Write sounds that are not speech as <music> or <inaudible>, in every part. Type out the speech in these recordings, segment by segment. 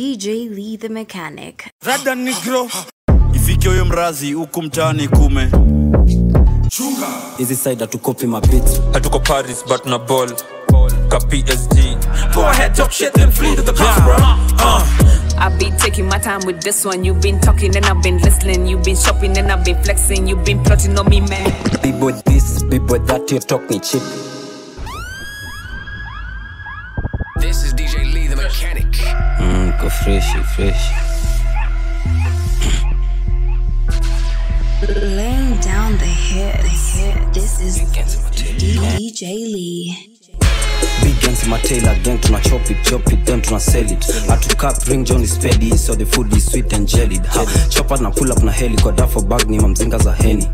DJ Lee the Mechanic. rada nigro ifike huyo mrazi huku mtaani kume chunga hizi side hatukopi mabit hatuko paris but na ball ka psg go ahead talk shit then flee to the cops bro uh. I've been taking my time with this one. You've been talking and I've been listening. You've been shopping and I've been flexing. You've been plotting on me, man. bibo this bibo that you talk ni chip This is DJ Lee the Mechanic. mm, ko freshi freshi Laying down the hits. This is DJ Lee. big my tailor gang tuna chop it chop it then tuna sell it atu cup ring john is steady so the food is sweet and jellied ha chopper na pull up na heli kwa duffel bag ni mamzinga za heni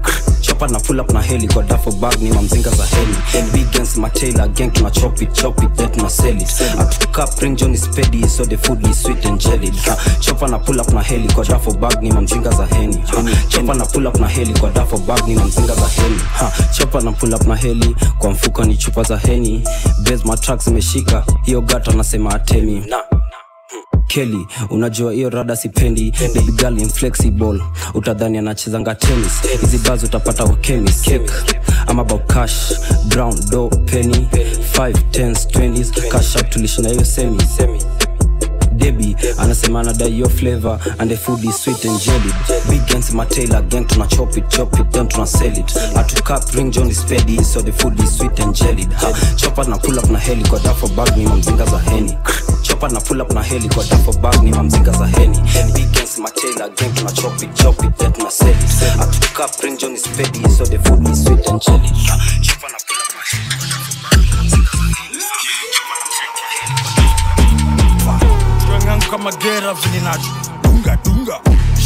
chopper na pull up na heli kwa duffel bag ni mamzinga za heli. Big guns my tailor gang tuna chop it that it then tuna sell it. Atu cup ring john is so the food is sweet and jelly. Ha chopa na pull up na heli kwa duffel bag ni mamzinga za heni chopper na pull up na heli kwa duffel bag ni mamzinga za heni ha chopa na pull up na heli kwa mfuko ni chupa za heni. Base my tracks zimeshika hiyo gata nasema atemi na keli unajua hiyo rada sipendi. Baby girl inflexible. Utadhani anachezanga tennis. Hizi bazi utapata kwa chemist cake I'm about brown do penny 5 10s 20s cash tulishinda hiyo semi debi anasema anadai flavor and the food is sweet and jelly. big gangs my tailor gang tuna chop it chop it then tuna sell it atu cup ring john is steady so the food is sweet and jelly. ha chopper na pull up na heli kwa duffel bag ni mamzinga za heni chopper na pull up na heli kwa duffel bag ni mamzinga za heni big gangs my tailor gang tuna chop it chop it then tuna sell it atu cup ring john is steady so the food is sweet and jelly. ha chopper na pull up na heli kama gera vininacho dunga dunga.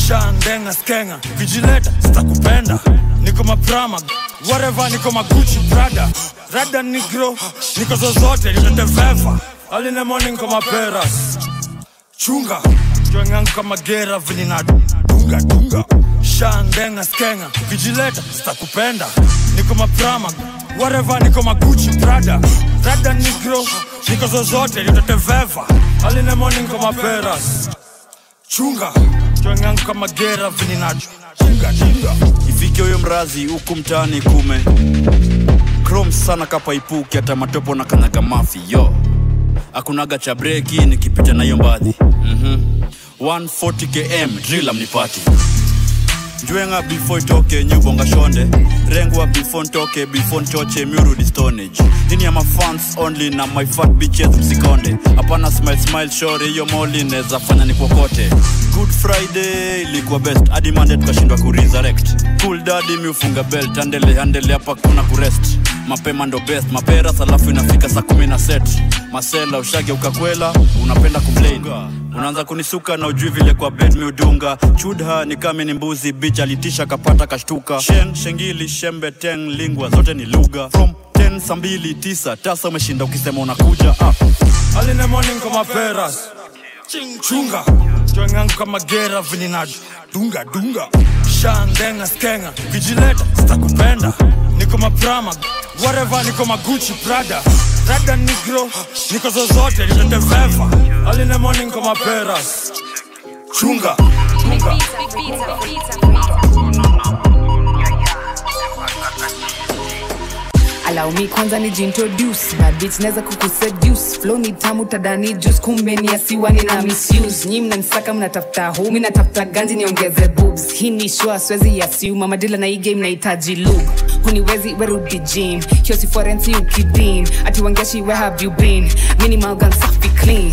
Shandenga skenga. Vijileta sitakupenda. Niko maprama wareva niko maguchi brada rada nigro niko zozote. Niteteveva alinemoni niko maperas chunga. Twengang kama gera vininacho dunga dunga. Shandenga skenga. Vijileta sitakupenda. Niko maprama whatever niko maguchi brada rada nigro niko zozote niteteveva alinemo niko maperas. Chunga twengang kama gera vininacho chunga ifike huyo mrazi huku mtaani kume. Chrome sana kapaipuki hata matopo na kanyaga mafi yo. Akunaga cha breki nikipita na hiyo mbadhi. Mm-hmm. 140 km drill amnipati njwenga before itoke nyubonga shonde. Rengwa before ntoke before nchoche miurudi stonage. Nini ya mafans only na my fat bitches msikonde hapana smile smile shore hiyo moli neza fanya ni kokote good friday ilikuwa best. Hadi tukashindwa kuresurrect cool dadi miufunga belt. Andele andele hapa kuna kurest mapema ndo best. Mapera salafu inafika saa kumi na set masela ushage ukakwela unapenda kumplain unaanza kunisuka na ujui vile kwa bed miudunga chudha ni kame ni mbuzi bich alitisha kapata kashtuka. Shen shengili shembe teng lingwa zote ni lugha. From 10 saa tisa tasa umeshinda ukisema unakuja ah. kama prada rada nigro niko zozote niteteveva alinemo niko maperas. Chunga chunga allow me kwanza nijiintroduce bad bitch naweza kukuseduce. Flow ni tamu tadani juice. Kumbe ni asiwani na misuse. Nyi mnanisaka mnatafuta hu mi natafuta ganji niongeze boobs. Hii ni shua swezi yasiuma madila na hii game nahitaji look huniwezi werudi gym. Hiyo si forensi ukidim ati wangeshi where have you been? Minimal gun safi clean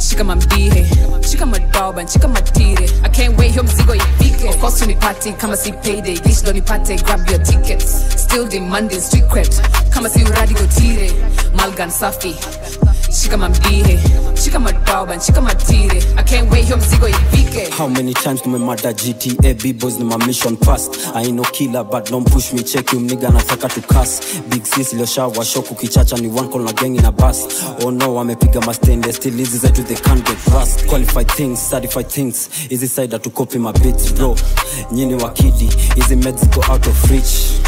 shika mambihe shika madoba shika matire. I can't wait hiyo mzigo ifike of course unipate kama si payday dish ndo nipate grab your tickets. Still demanding street cred kama si uradi gotire. Malgan safi shika mambihe shika madoba shika matire. I can't wait hiyo mzigo ifike How many times tumemada GTA B-boys ni my mission past I no killer but don't push me check you nigga nataka to cuss Big sis iliyoshawa shoku kichacha ni one call na gang in a bus. Oh no wamepiga mastende still hizi zetu they can't get rust Qualified things, certified things Hizi side my beats bro Nyini wakidi, hizi meds go out of reach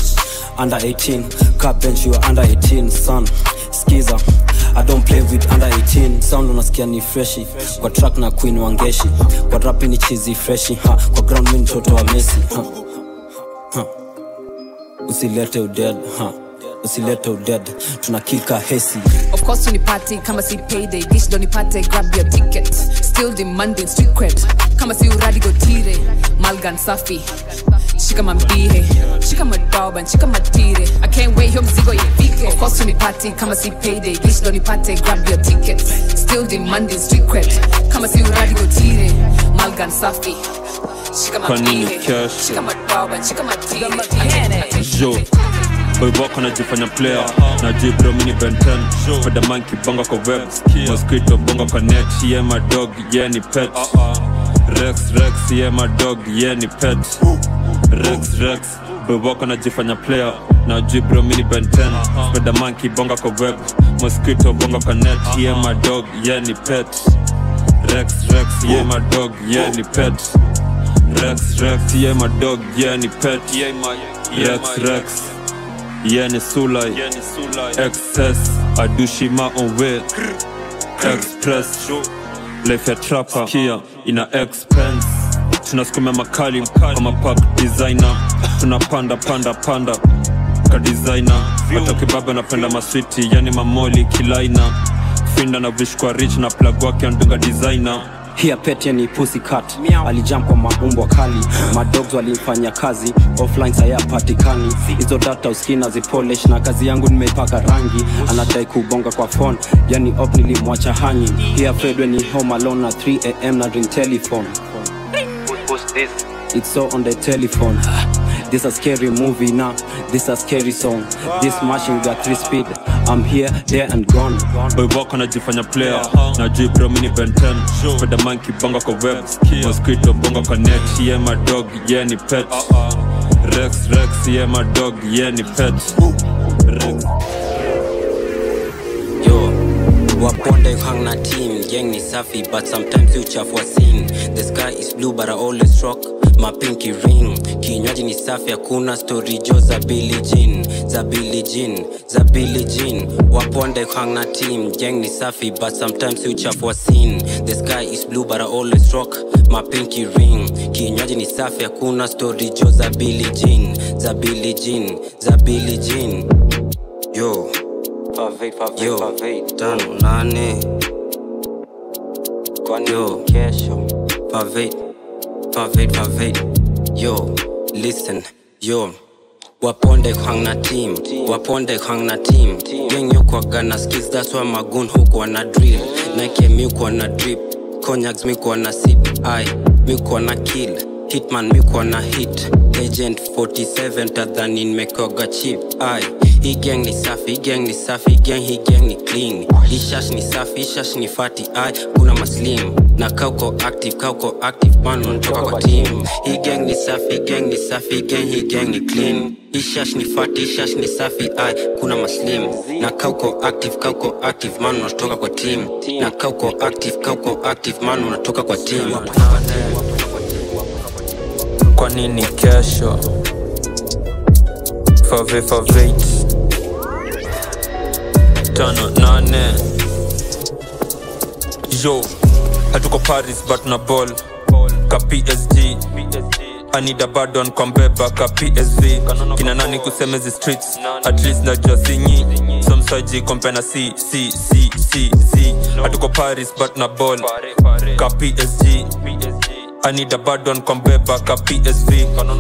Under 18, car bench you are under 18 son Skiza I don't play with under 18 sound unasikia ni freshi kwa track na queen wangeshi kwa rapi ni chizi freshi ha. kwa ground mi mtoto wa mesi ha. Ha. usilete uded ha. Usilete uded tunakika hesi. Of course unipati kama si payday dish ndo nipate grab your ticket. Still demanding street cred kama si uradi gotire malgan safi. Shika mambihe shika madauban shika matire. I can't wait hiyo mzigo ifike. Of course unipati kama si payday dish ndo nipate grab your ticket. Still demanding street cred kama si uradi gotire malgan safi. Shika mambihe shika madauban shika matire. Jo boybok anajifanya player. Na jibro mini benten spiderman kibonga kwa web. Mosquito bonga kwa net. Ye my dog ye ni pet. Rex rex ye my dog ye ni pet. Rex rex. Boybok anajifanya player. Na jibro benten spiderman kibonga kwa web. Mosquito bonga kwa net. Ye my dog ye ni pet. Rex rex ye my dog ye ni pet. Rex, Rex, ye my dog, yeah ni pet. Yeah, yeah, Rex, Rex, yeah Sulai, yeah, ni Sulai. Excess, Adushima on way Express, life ya trapper, kia ina expense. Tunasukuma makali kama pack designer. Tunapanda panda panda. Ka designer. Hata kibaba napenda maswiti yani mamoli kilaina finda na vishkwa rich na plug wake andunga designer Here pete ni pussycat. Alijam kwa maumbwa kali. Madogs walimfanya kazi. Offline sayapatikani hizo data uskina zipolish na kazi yangu nimeipaka rangi. Anadai kubonga kwa phone. Yani op nilimwacha hanyi Here Fredwe ni home alone na 3am na ring telephone. It's so on the telephone This a scary movie now This a scary song. This machine got three speed. I'm here, there and gone. Boybok anajifanya player? Na jibro mini benten monkey kibonga kwa web. Mosquito bonga kwa net Yeah my dog yeah ni pet. Rex rex yeah my dog yeah ni pet. Rex. Waponda hang na team. Gang ni safi but sometimes you chafua scene. The sky is blue but I always rock my pinky ring. Kinywaji ni safi hakuna story. Jo za bilijin Za bilijin za bilijin Waponde hang na team. Jeng ni safi but sometimes uchafua sin The sky is blue but I always rock mapinki ring. Kinywaji ni safi hakuna story. Jo za bilijin za bilijin Za bilijin yo. Pavate, pavate, Yo, tano nane yo. kesho? Pavate pavate pavate yo listen. Yo waponde hang na waponde hang na team. Gana that's why magun huko wana drill. Na drip. Cognacs mi kwa na sip. I mi na kill. Hitman mi na hit. Agent 47 tadhani nimekoga chip. Ai hii gang ni safi hii gang ni safi hii gang hii gang ni clean. Hii shash ni safi hii shash ni fati ai kuna maslim. Na kauko active kauko active man unatoka kwa team. Hii gang ni safi hii gang ni safi hii gang hii gang ni clean. Hii shash ni fati hii shash ni safi ai kuna maslim. Na kauko active kauko active man unatoka kwa team. Na kauko active kauko active man unatoka kwa team. Kwa nini kesho fave favate tano nane yo hatuko paris but na ball. Ka psg anida badon kwa mbeba ka psv kina nani kusemezi streets. At least najua sinyi somsaji kompena c c c c z hatuko paris but na ball. Ka psg anida badon kwa mbeba ka psv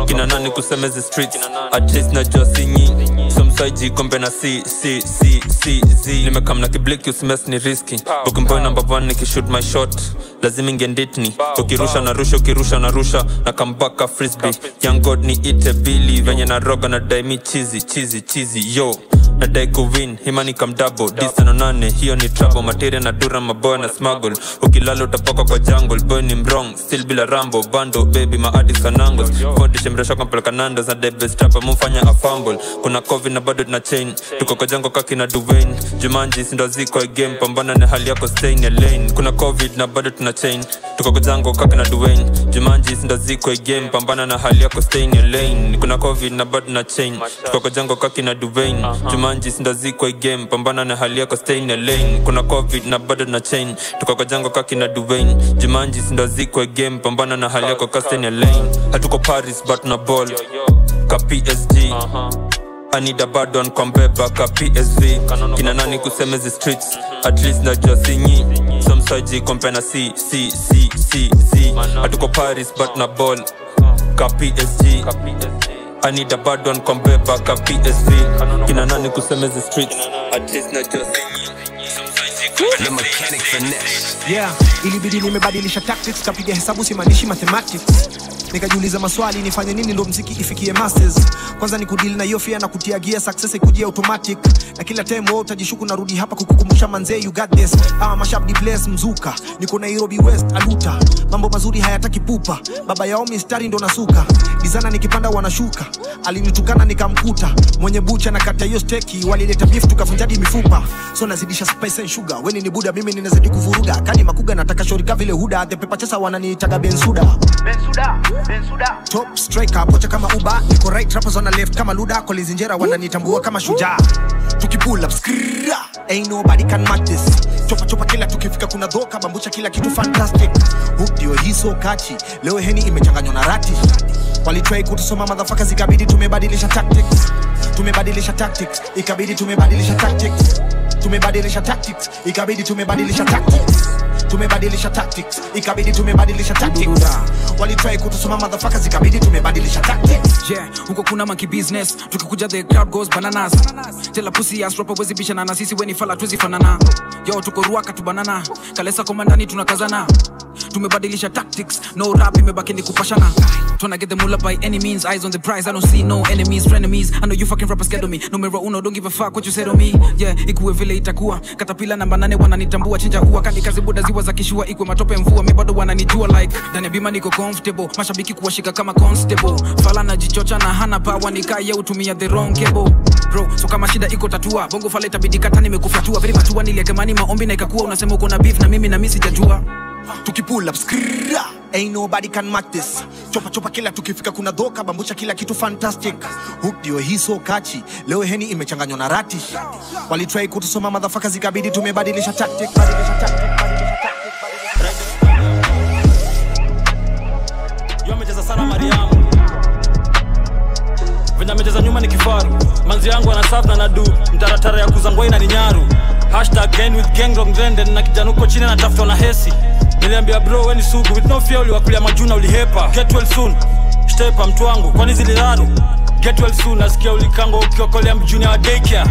kina nani kusemezi streets? At least najua sinyi somsaiji gombe na c c c c z. Nimekam na kibliki usimes ni riski bukimboy number one nikishoot my shot. Lazima ingenditni ukirusha na rusha ukirusha na rusha. Na kambaka frisby young god ni ite bili venye na roga na daimi chizi chizi chizi yo nadai kuwin himani kamdabo disano nane hiyo ni trabo materia na dura maboya na smuggle. Ukilala utapaka kwa jungle boy ni mrong still bila rambo bando baby maadi kanangos fondishe mresha kampeleka nandos na debestapa mumfanya afumble kuna covid na bado tuna chain. Tuko kwa jango kaki na duvain. Jumanji sindo ziko game pambana na hali yako stain ya lane. Kuna covid na bado tuna chain. Tuko kwa jango kaki na duvain. Jumanji sindo ziko game pambana na hali yako stain ya lane. Kuna covid na bado tuna chain. Tuko kwa jango kaki na duvain. Jumanji sindo ziko game pambana na hali yako stay in your lane. Kuna covid na bado na chain. Tuko kwa jango kaki na duvain. Jimanji sindo ziko game pambana na hali yako ka stay in your lane. Hatuko paris but na ball. Ka psg anida badon kwambeba ka psv kina nani kusemezi streets? At least najua sinyi somsaji kompena c c c c c. Hatuko paris but na ball. Ka psg anida badon kwambeba ka psv kina nani kusemezi streets at least najua The yeah ilibidi nimebadilisha tactics kapiga hesabu simaanishi mathematics nikajiuliza maswali nifanye nini ndo mziki ifikie masters kwanza ni kudili na hiyo fia na kutia gia success ikujia automatic. Na kila time wewe utajishuku narudi hapa kukukumbusha manzee you got this. Ah mashabdi place mzuka. Niko Nairobi West aluta. Mambo mazuri hayataki pupa. Baba yao mistari ndo nasuka. Dizana nikipanda wanashuka. Alinitukana nikamkuta. Mwenye bucha na kata hiyo steki walileta beef tukavunjadi mifupa. So nazidisha spice and sugar. Weni ni buda mimi ninazidi kuvuruga. Kani makuga nataka shorika vile huda. The pepa chesa wananiitaga bensuda top striker pocha kama uba niko right rappers on the left. Kama luda kolizinjera wananitambua kama shujaa. Tukipull up skrrra. Ain't nobody can match this. Chopa chopa kila tukifika kuna dhoka bambusha kila kitu fantastic. Hook ndio hii kachi. Leo heni imechanganywa na rati. Walitrai kutusoma madhafaka zikabidi tumebadilisha tactics. Tumebadilisha tactics ikabidi tumebadilisha tactics. Tumebadilisha tactics ikabidi tumebadilisha tactics tumebadilisha tactics. Ikabidi tumebadilisha tactics. Walitrai kutusoma madhafaka zikabidi tumebadilisha tactics. Yeah huko kuna monkey business. Tukikuja the crowd goes bananas. Tell a pussy ass rapper wezi bishana na sisi weni fala tuzi fanana. Yo tuko ruaka tu banana. Kalesa komandani tunakazana. Tumebadilisha tactics. No rap imebaki ni kupashana. Tryna get the all by any means. Eyes on the prize i don't see no enemies frenemies. I know you fucking rappers scared of me. Numero uno don't give a fuck what you said on me. Yeah ikuwe vile itakuwa. Katapila namba nane wananitambua chinja ua kani kazi buda ziwa za kishua ikwe matope mvua mi bado wananijua like ndani ya bima niko comfortable mashabiki kuwashika kama constable. Fala na jichocha na hana pawa nikaye utumia the wrong cable. Bro so kama shida iko tatua bongo fala itabidi kata nimekufyatua vile matua niliekemani maombi na ikakuwa unasema uko na beef na mimi na mimi sijajua. Tukipull up skrrra. Nobody can match this. Chopa chopa kila tukifika kuna dhoka bambucha kila kitu fantastic. Ndio hii so kachi leo heni imechanganywa na ratish. Walitrai kutusoma madhafaka zikabidi tumebadilisha tactic. Badilisha tactic badilisha tactic Sana Mariamu. Venye nyuma ni kifaru. Manzi yangu anasaf na nadu. Mtaratara ya kuzangwai ina ni nyaru. Na kijana chini anatafutwa na hesi. Niliambia bro weni sugu. With no fear uliwakulia majuna ulihepa. Get well soon. Stepa mtu wangu kwani ziliraru? Get well soon nasikia ulikango ukiokolea mjuni wa daycare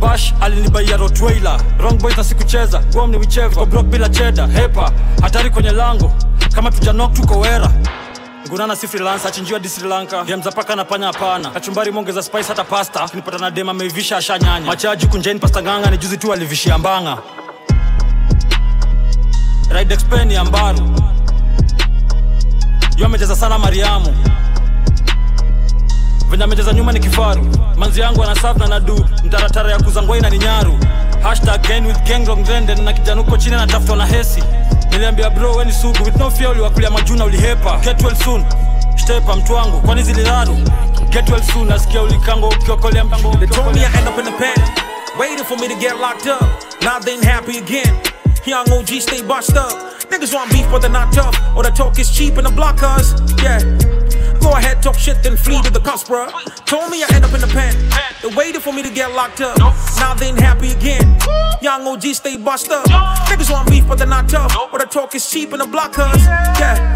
bash alinibaia rotweiler wrong boys na sikucheza guam ni wicheva block bila cheda hepa hatari kwenye lango. Kama tujanok tuko wera. Ngunana si freelance achinjiwa di sri lanka. Demzapaka na panya hapana. Kachumbari mongeza spice hata pasta. Kinipata na dem ameivisha ashanyanya machaji kunjeni pasta nganga ni juzi tu alivishia mbanga. Ridexpen ya mbaru. Yo amecheza sana mariamu venye amecheza nyuma ni kifaru. Manzi yangu anasaf na nadu mtaratara ya kuzangwai na ni nyaru. Hashtag gang with gang wrong trend, na kijana huko chini anatafutwa na hesi. Niliambia bro weni sugu. With no fear uliwakulia majuna ulihepa. Get well soon. Stepa mtu wangu. Kwani ziliraru? Get well soon. Nasikia ulikango ukiokolea mpango They told me I end up in the pen, waiting for me to get locked up. Now they ain't happy again. Young OG stay bust up. Niggas want beef, but they're not tough. Or the talk is cheap and the block us. Yeah. Go ahead, talk shit, then flee to the cops, bruh. Told me I end up in the pen. They waited for me to get locked up. Now they ain't happy again. Young OG stay bust up. Niggas want beef, but they're not tough. Or the talk is cheap in the block, cuz. Yeah.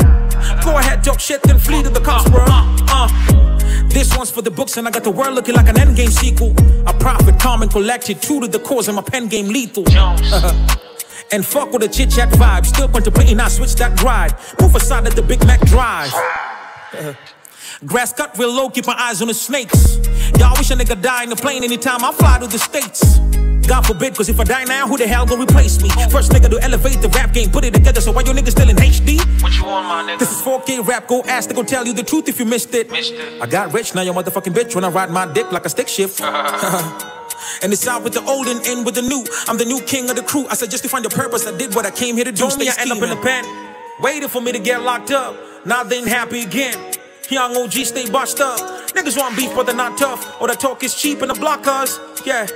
Go ahead, talk shit, then flee to the cops, bruh. Uh, uh. uh. This one's for the books, and I got the world looking like an endgame sequel. I profit, calm, and collected. True to the cause, and my pen game lethal. Uh-huh. and fuck with the chit chat vibe. Still contemplating, I switch that ride. Move aside at the Big Mac drive. Grass cut real low, keep my eyes on the snakes. Y'all wish a nigga die in the plane anytime I fly to the States. God forbid, cause if I die now, who the hell gonna replace me? First nigga to elevate the rap game, put it together, so why you niggas still in HD? What you want, my nigga? This is 4K rap, go ask, they gon' tell you the truth if you missed it. Missed it. I got rich, now you motherfucking bitch when I ride my dick like a stick shift. <laughs> And it's out with the old and in with the new. I'm the new king of the crew. I said just to find a purpose, I did what I came here to do. Told me I end up in the pen, waiting for me to get locked up. Now they ain't happy again. Young OG stay bust up. Niggas want beef, but they're not tough. Or the talk is cheap and the block, cuz. Yeah.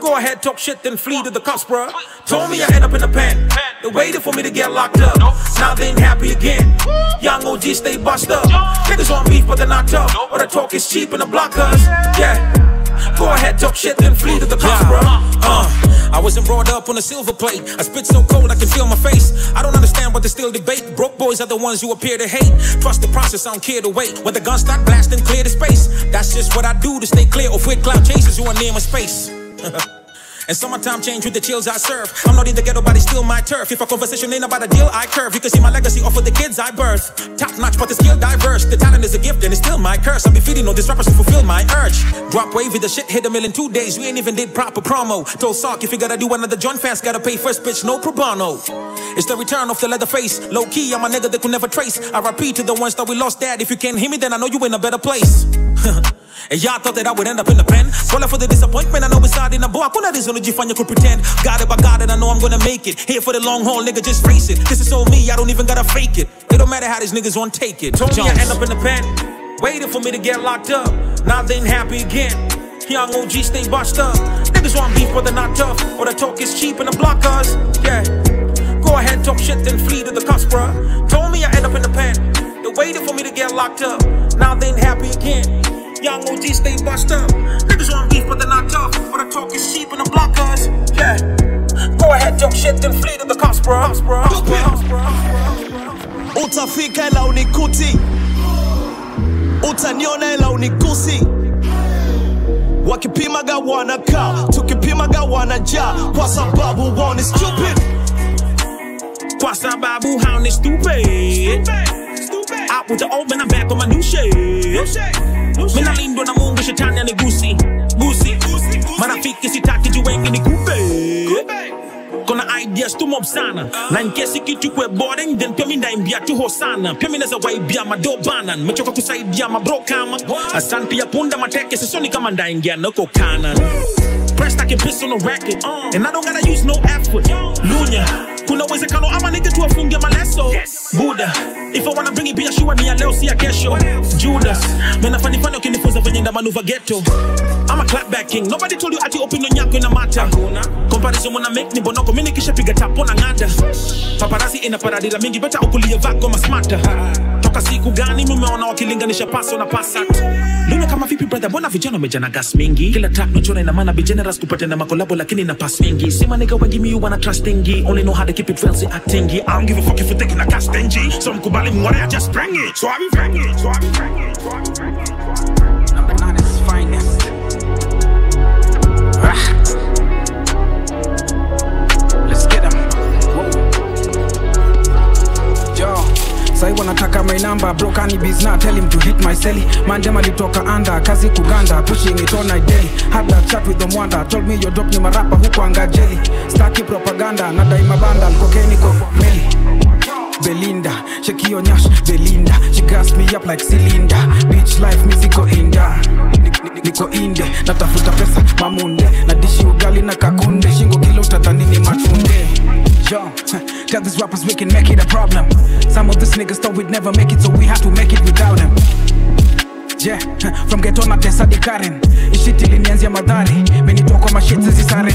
Go ahead, talk shit, then flee to the cops, bruh. Told me I end up in the pen. They waited for me to get locked up. Now they ain't happy again. Young OG stay bust up. Niggas want beef, but they're not tough. Or the talk is cheap and the block, cuz. Yeah. Go ahead, talk shit, then flee to the cops, bruh. Uh, I wasn't brought up on a silver plate. I spit so cold I can feel my face. I don't understand what they still debate. Broke boys are the ones you appear to hate. Trust the process, I don't care to wait. When the guns start blasting, clear the space. That's just what I do to stay clear of weird cloud chasers who are near my space. <laughs> And summertime change with the chills I serve. I'm not in the ghetto, but it's still my turf. If a conversation ain't about a deal, I curve. You can see my legacy off of the kids I birth. Top notch, but the skill diverse. The talent is a gift, and it's still my curse. I'll be feeding on these rappers to fulfill my urge. Drop wavy, the shit hit a mill in two days. We ain't even did proper promo. Told Sark, if you gotta do another joint fast, gotta pay first bitch, no pro bono. It's the return of the leather face. Low key, I'm a nigga that could never trace. I repeat to the ones that we lost, dad. If you can't hear me, then I know you in a better place. <laughs> And y'all thought that I would end up in the pen. Swallow for the disappointment, I know it's hard in a boy. Kuna rizonojifanya could pretend. Got it by God, and I know I'm gonna make it. Here for the long haul, nigga, just face it. This is all me, I don't even gotta fake it. It don't matter how these niggas won't take it. Told me I end up in the pen, waiting for me to get locked up. Now they ain't happy again. Young OG stay bust up. Niggas want beef, but they're not tough. Or the talk is cheap and the block, cuz. Yeah. Go ahead, talk shit, then flee to the cops, bruh. Told me I end up in the pen. They waited for me to get locked up. Now they ain't happy again. Young OG stay bust up. Niggas want beef, but they're not tough. But the talk is cheap in the block, cuz. Yeah. Go ahead, talk shit, then flee to the cops, bruh. Cops, bruh. Cops, bruh. Cops, bruh. utafika ila unikuti utaniona ila unigusi wakipimaga wanakaa tukipimaga wanajaa kwa sababu wao ni stupid Kwa sababu how ni stupid. Out open I'm back on my new shit. Mina lindwa na Mungu, shetani anigusi. Gusi. Marafiki sitaki juu wengi ni kupe. Kona ideas tu mob sana. Na nkesi kitu kwe boring then pia mi ndaimbia tu hosana pia mi naza waibia madobana nimechoka kusaidia mabro kama asan pia punda mateke sisoni kama ndaingia nako kanan press like a piss on racket. And I don't gotta use no effort. Lunya Kuna uwezekano ama nije tuwafunge maleso? Buddha If I wanna bring it pia shua ni ya leo si ya kesho. Judas Mena fani fani ukinifunza venye ndamanuva geto ama I'm a clapback king. Nobody told you ati opinion yako ina mata Comparison mwana make ni bonoko Mini kisha piga tapo na ngada Paparazzi ina paradira mingi Beta ukulie vako masmata Toka siku gani mumeona wakilinganisha paso na pasat kama vipi brother? Mbona vijana wamejana gas mingi? Kila track nachora ina maana be kupata na makolabo lakini na pass mingi. Sima nigga wengi mi wanna trustingi Only know how to keep it fancy si actingi I don't give a fuck if you taking a stingy So mkubali mwore I just bring it. So I be bring it. So I be bring it. So I be bring it Sai wanataka my number bro kani bizna tell him to hit my celly mandem alitoka anda kazi kuganda pushing it all night daily had that chat with the mwanda told me your drop ni marapa huko anga jelly staki propaganda na daima banda kokeni kwa meli Belinda, shake your nyash, Belinda. She gas me up like cylinder. Bitch life, me ziko inda. Niko inde, natafuta pesa mamunde, na dishi ugali na kakunde, shingo kilo utadhani ni matunde. Yo, <laughs> tell these rappers we can make it a problem. Some of these niggas thought we'd never make it, so we have to make it without them. Yeah, <laughs> from ghetto na tesa di Karen. Ishiti ilinianzia madhari, menitoa kwa mashit zisare.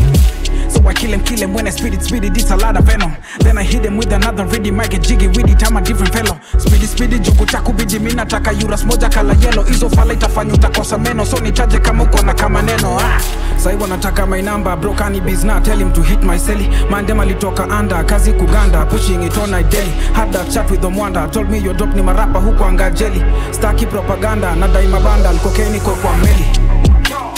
So I kill him, kill him when I spit it, spit it, it's a lot of venom. Then I hit him with another ready mic, a jiggy with it, I'm a different fellow. Speedy, speedy, juku chaku biji, mi nataka yuras moja kala yellow. Hizo fala itafanya utakosa meno, so nitaje kama uko na kama neno. Ah, sahi wanataka my number, bro kani bizna, tell him to hit my celly. Mandem alitoka under, kazi kuganda, pushing it all night daily. Had that chat with Omwanda, told me your dope ni marapa huko angajeli. Staki propaganda, na daima banda, kokeni kwa kwa meli.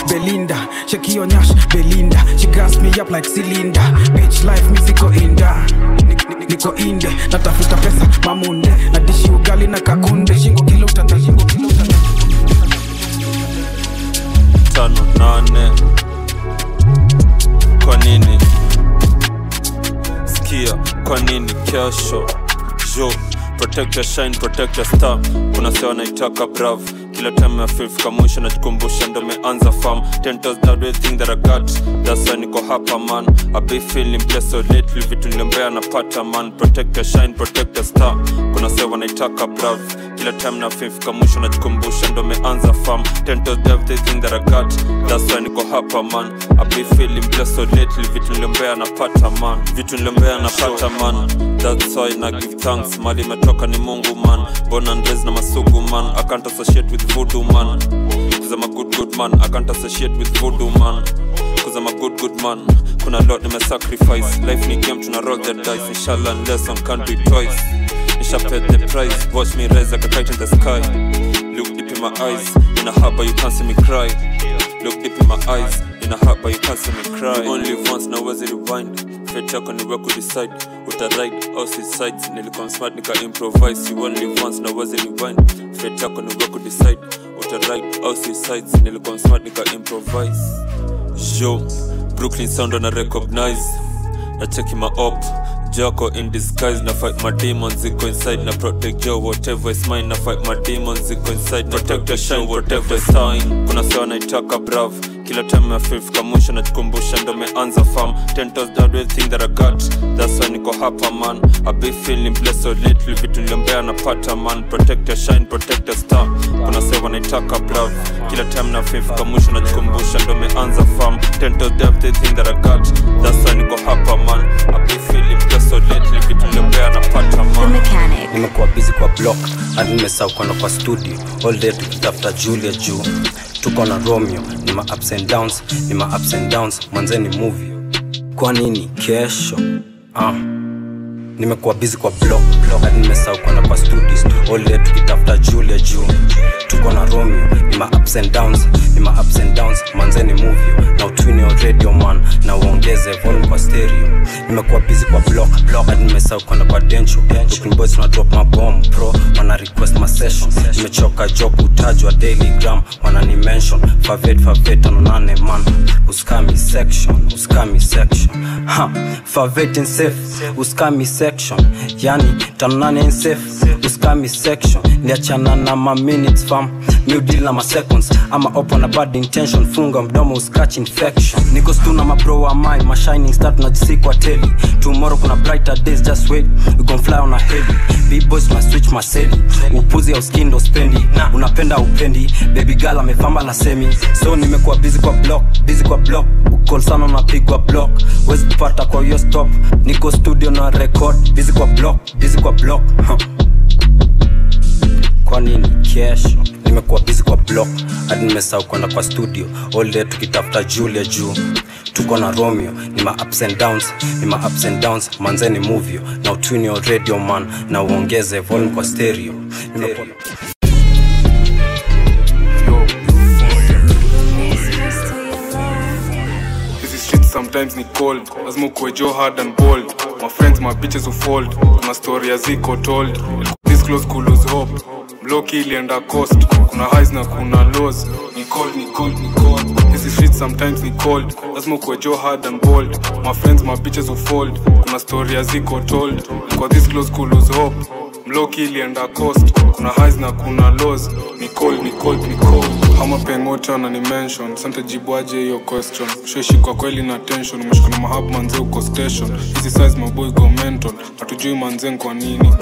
Belinda, shake your nyash, Belinda. She gas me up like cylinder. Bitch life, musical inda. Ni- ni- Niko inde, natafuta pesa mamunde, nadishi ugali na kakunde, shingo kilo utanda, shingo kilo utanda. tano nane kwa nini sikia kwa nini kesho jo protect your shine protect your star kuna sewa naitaka brav kila time afifika mwisho najikumbusha ndo meanza fam everything that i got. That's why niko hapa man. I be feeling blessed so lately vitu nilembea napata man. Protect your shine protect your star. Kuna sewa naitaka brav kila time na fika mwisho najikumbusha ndo meanza fam that that's why niko hapa man. I be feeling blessed so lately vitu niliombea napata man. Vitu niliombea napata man. That's why na give thanks. Mali imetoka ni mungu man. Born and raised na masugu man. I can't associate with voodoo man. Cause i'm a good good man. I can't associate with voodoo man. Cause i'm a good good man. Kuna lot nime sacrifice life ni game tuna roll the dice. Inshallah unless on can't be twice nisha the price watch me rise like a kite in the sky. Look deep in my eyes in a harbor you can't see me cry. Look deep in my eyes in a harbor you can't see me cry. Only once na wezi rewind fate yako ni wewe kudecide utaride au suicide nilikuwa smart nika improvise. You only once na wezi rewind fate yako ni wewe kudecide utaride au suicide nilikuwa smart nika improvise. Yo brooklyn sound na recognize. Na check my up Joko in disguise na fight my demons ziko inside na protect Joe whatever is mine na fight my demons ziko inside protect the shine whatever is time kuna sawa naitaka brav kila time afifika mwisho najikumbusha ndo meanza fam everything that I got. That's why niko hapa man. I be feeling blessed so little vitu niliombea napata man. Protect your shine protect your star. Kuna sawa wanaitaka brav kila time nafifika mwisho najikumbusha ndo meanza fam everything that I got. That's why niko hapa man. I be feeling blessed so little vitu niliombea napata man. Nimekuwa busy kwa block. Hadi nimesahau kwa studio. All day tukitafuta julia juu tuko na romeo ni ma ups and downs ni ma ups and downs mwanzeni movie kwa nini? Kesho. Ah. Nimekuwa busy kwa block hadi nimesahau kwenda kwa studies. All day tukitafuta julia juu tuko na romeo ni ma ups and downs ni ma ups and downs. Manzeni movie. Na utwini on radio man. Na uongeze volume kwa stereo. Nimekuwa busy kwa block hadi nimesahau kwenda kwa dencho. Brooklyn boys tuna drop mabom pro wana request ma session. Nimechoka joke utajwa daily gram. Wana ni mention. Favet favet tano nane man. Uskami section uskami section. Ha favet and safe. Uskami section yani tanane safe. Uskami section. Niachana na ma minutes fam. Na ma seconds. Ama open a bad intention. Funga mdomo uskach infection. Niko stu na mabro wa mine ma shining star tunajisikwa teli. Tomorrow kuna brighter days just wait. We gon fly on a heli big boys tuna switch maseli upuzi au skin ndo spendi. Unapenda upendi. Baby girl amefamba na semi. So nimekuwa busy kwa block busy kwa block. Ukol sana unapigwa block. Wezi kupata kwa hiyo stop. Niko studio na record busy kwa block busy kwa block huh. Kwa nini? Kesho. Nimekuwa busy kwa block hadi nimesahau kwenda kwa studio. All day tukitafuta julia juu. Tuko na romeo ni ma ups and downs ni ma ups and downs. Manzeni movie na utwini radio man. Na uongeze volume kwa stereo. Nimekuwa sometimes ni cold. Lazima ukuwe jo hard and bold. My friends my bitches who fold. Kuna story ya told. This close cool lose hope. Mloki ilienda cost. Kuna highs na kuna lows. Ni cold ni cold ni cold. Hizi streets sometimes ni cold. Lazima ukuwe jo hard and bold. My friends my bitches who fold. Kuna story ya told. Kwa this close cool lose hope mloki ilienda cost kuna highs na kuna lows. Ni cold ni cold ni cold ama pengote na mention. Sante jibwaje hiyo question. Sheshi kwa kweli na tension. Umeshikana mahab manze uko station. Hizi size maboy go mental. Hatujui manze kwa nini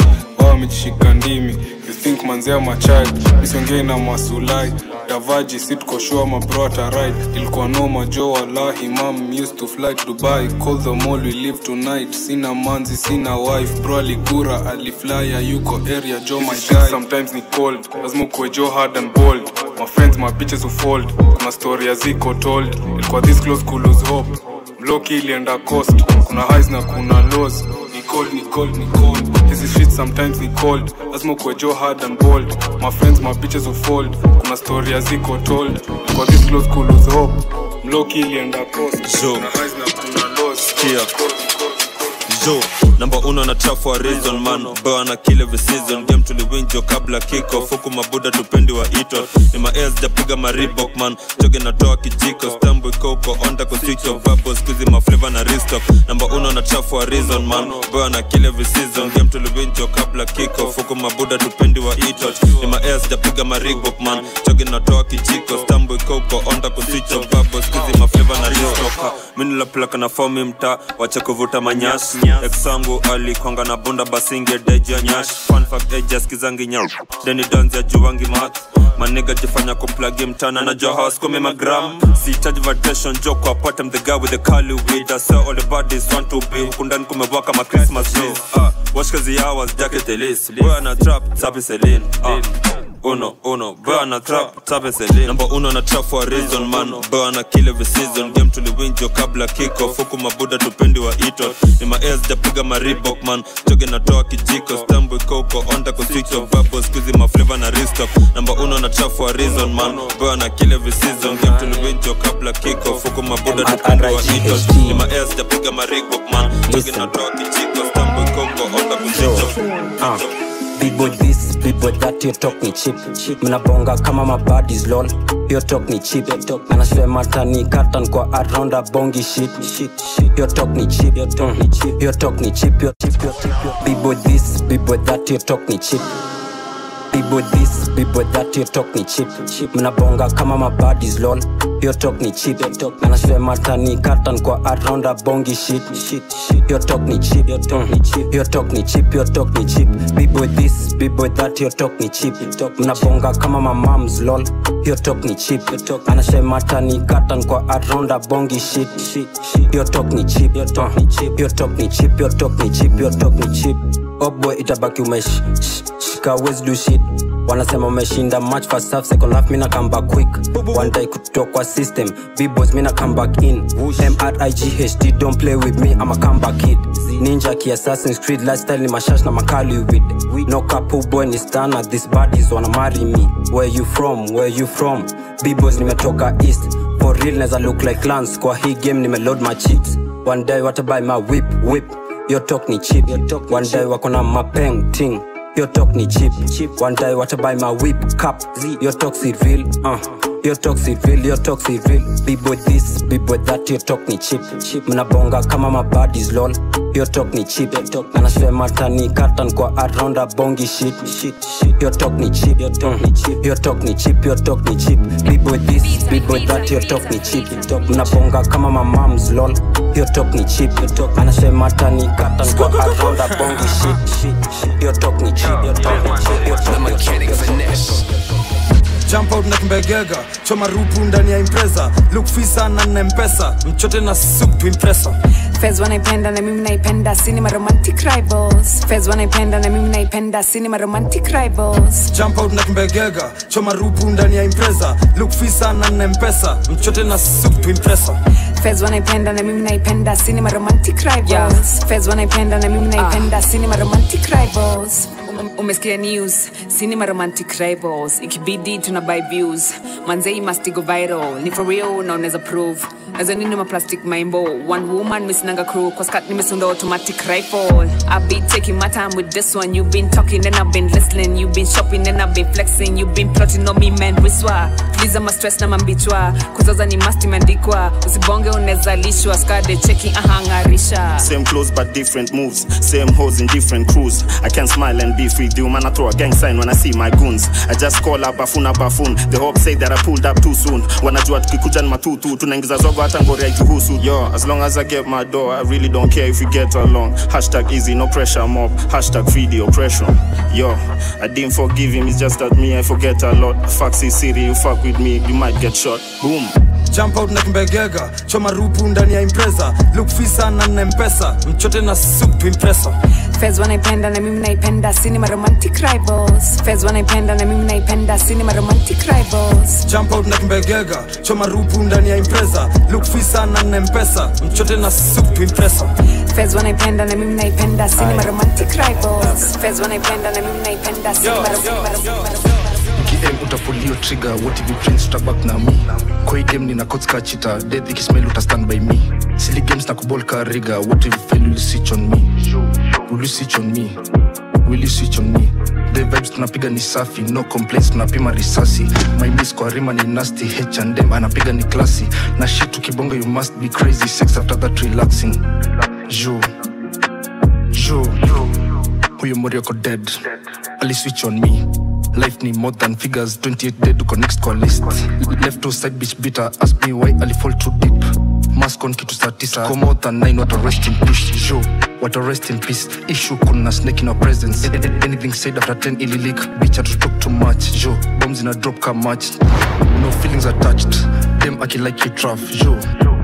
wao wamejishika ndimi. You think manze machai child na masulai. Davaji sitkoshua mabro ataride. Ilikuwa noma jo walahi mam used to fly to dubai. Call the mall we live tonight. Sina manzi sina wife. Bro aligura aliflya yuko area? Jo my guy. sometimes ni cold. Lazima ukuwe jo hard and bold. My friends my bitches who fold. Kuna story ziko told. Ilikuwa this close to lose hope. Mloki ilienda coast. Kuna highs na kuna lows. Ni cold ni cold ni cold hizi shit sometimes ni cold. Lazima ukuwe jo hard and bold. My friends my bitches who fold. Kuna story ziko told. Kwa this close cool lose hope. Mloki ilienda coast Zo. kuna highs na kuna lows. Kia. Jo namba uno na chafu wa reason man. Boy na kile every game tuliwinjo kabla kiko fuku mabuda tupendi wa ito ni maes japiga maribok man. Choge natoa kijiko stambu ikoko onda kuswitch of bubbles kuzi maflavor na restock namba uno na chafu wa reason man. Boy na kile every game tuliwinjo kabla kiko fuku mabuda tupendi wa ito ni maes japiga maribok man. Choge natoa kijiko stambu ikoko onda kuswitch of bubbles kuzi maflavor na restock mimi lapeleka na fomi mta. Wacha kuvuta manyasi exangu alikwanga na bunda basinge deja nyash. Nyau. Deni danzi ya juwangi mat. Maniga jifanya kuplagi mtana na johas magram sihitaji jo the guy with the curly weed I all the bodies want to be. Huku kumewaka ma Christmas trees uh, wash kazi hours jacket ana trap sapi uh, uno uno. Boy na trap tape Celine number uno na trap for a reason man. boy ana kill every season. Game tuliwinjo kabla kickoff huku mabuda tupendi wa ito ni ma ass japiga ma Reebok man. Choge natoa kijiko stambo ikoko onda ku switch of bubbles kuzi ma flavor na restock number uno na trap for a reason man. Boy ana kill every season. Game tuliwinjo kabla kickoff huku mabuda tupendi wa ito ni ma ass japiga ma Reebok man. Choge natoa kijiko stambo ikoko onda ku switch of Uh, big this, big that, your talk ni chip mnabonga kama mabadis lol your talk ni chip anaswemata tani katan kwa aronda bongi shit your talk ni chip your talk ni chip your talk ni chip boy this, big that, your talk ni cheap Big boy this, bibo that, your talk ni chip mnabonga kama mabadis lol your talk ni cheap anaswemata ni katan kwa around a bongi shit your talk ni chip your talk ni chip your talk ni chip big this bibo that your talk ni cheap mnabonga kama mamams lol your talk ni cheap anaswemata ni katan kwa around a bongi shit your talk ni chip your talk ni chip your talk ni chip your talk ni chip your talk ni cheap oh boy itabaki umeshika wezi do shit. Wanasema umeshinda match first half second half mina come back quick. One day kutoka kwa system b-boys mina come back in. Mrighd don't play with me i'm a comeback kid. Ninja ki assassin's creed lifestyle ni mashash na makali with no couple boy ni stana these bodies wanna marry me. Where you from where you from? B-boys nimetoka east. For real neza look like clans. Kwa hii game nimeload my chips one day watabuy my whip whip your talk ni cheap. One day wako na mapeng ting. Your talk ni cheap. One day watabuy my whip cup. Your talk si real uh. Your talk civil talk si real b-boy this b-boy that your talk ni cheap mnabonga kama mabadis lol your talk ni cheap anaswemata ni katan kwa around a bongi shit your talk ni cheap your talk ni cheap your talk ni cheap your talk ni cheap b-boy this b-boy that your talk ni cheap mnabonga kama mamams lol your talk ni cheap anaswemata ni katan kwa around a bongi shit talk cheap your talk ni cheap your talk ni cheap your talk ni cheap jump out na kimbegega choma rupu ndani ya impreza. Look fisa na na mpesa. Mchote na soup to impresa Fez wanaipenda na mimi naipenda cinema romantic rivals. Fez wanaipenda na mimi naipenda cinema romantic rivals. Jump out na kimbegega choma rupu ndani ya impreza. Look fisa na na mpesa. Mchote na soup to impresa Fez wanaipenda na mimi naipenda cinema romantic rivals. Fez wanaipenda na mimi naipenda cinema romantic rivals umesikia news cinema romantic rivals. Ikibidi tuna buy views. Manzei must go viral. Ni for real na unaweza prove nazo maplastic maimbo one woman misinanga crew kwa skat nimesunda automatic rifle I've been taking my time with this one you've been talking and I've been listening you've been shopping and I've been flexing you've been plotting on me man wiswa tuliza ma stress na mambichwa kuzaza ni must imeandikwa usibonge unezalishwa skade cheki ahangarisha Same clothes but different moves. Same hoes in different crews. I can smile and be free. Do man, I throw a gang sign when I see my goons. I just call up bafuna bafun. The hope say that I pulled up too soon. Wanajua tukikuja ni matutu tunaingiza zogo hata ngori haituhusu yo as long as i get my door i really don't care if we get along. Hashtag easy no pressure mob. Hashtag free the oppression. Yo i didn't forgive him it's just that me i forget a lot. Faxi city you fuck with me you might get shot. Boom. Jump out na kimbegega choma rupu ndani ya impreza. Look fisa na mpesa. Mchote na soup impresa Fez wanaipenda na mimi naipenda cinema romantic rivals. Fez wanaipenda na mimi naipenda cinema romantic rivals. Jump out na kimbegega choma rupu ndani ya impreza. Look fisa na na mpesa mchote na soup impresa Fez wanaipenda na mimi naipenda cinema romantic rivals. Fez wanaipenda na mimi naipenda cinema romantic km utafulio trigger what if you prince tabak na mi kwa game nina coach ka chita death ikismail uta stand by me. Silly games na kubol ka riga what if you fail you switch on me will you switch on me? Will you switch on me? The vibes tunapiga ni safi no complaints tunapima risasi. My miss kwa rima ni nasty h&m anapiga ni klasi na shit tukibonga you must be crazy sex after that relaxing. Jo jo huyo morioko dead. Ali switch on me. Life ni more than figures 28 dead uko next kwa list. Left to side bitch bitter. Ask me why ali fall too deep mask on kitu saa tisa. Komota more than 9 what rest in peace. Jo wata rest in peace. Issue kuna snake in our presence. Anything said after 10 ili leak. Bitch to talk too much. Jo bombs in a drop ka much. No feelings attached. Them aki you traf jo niki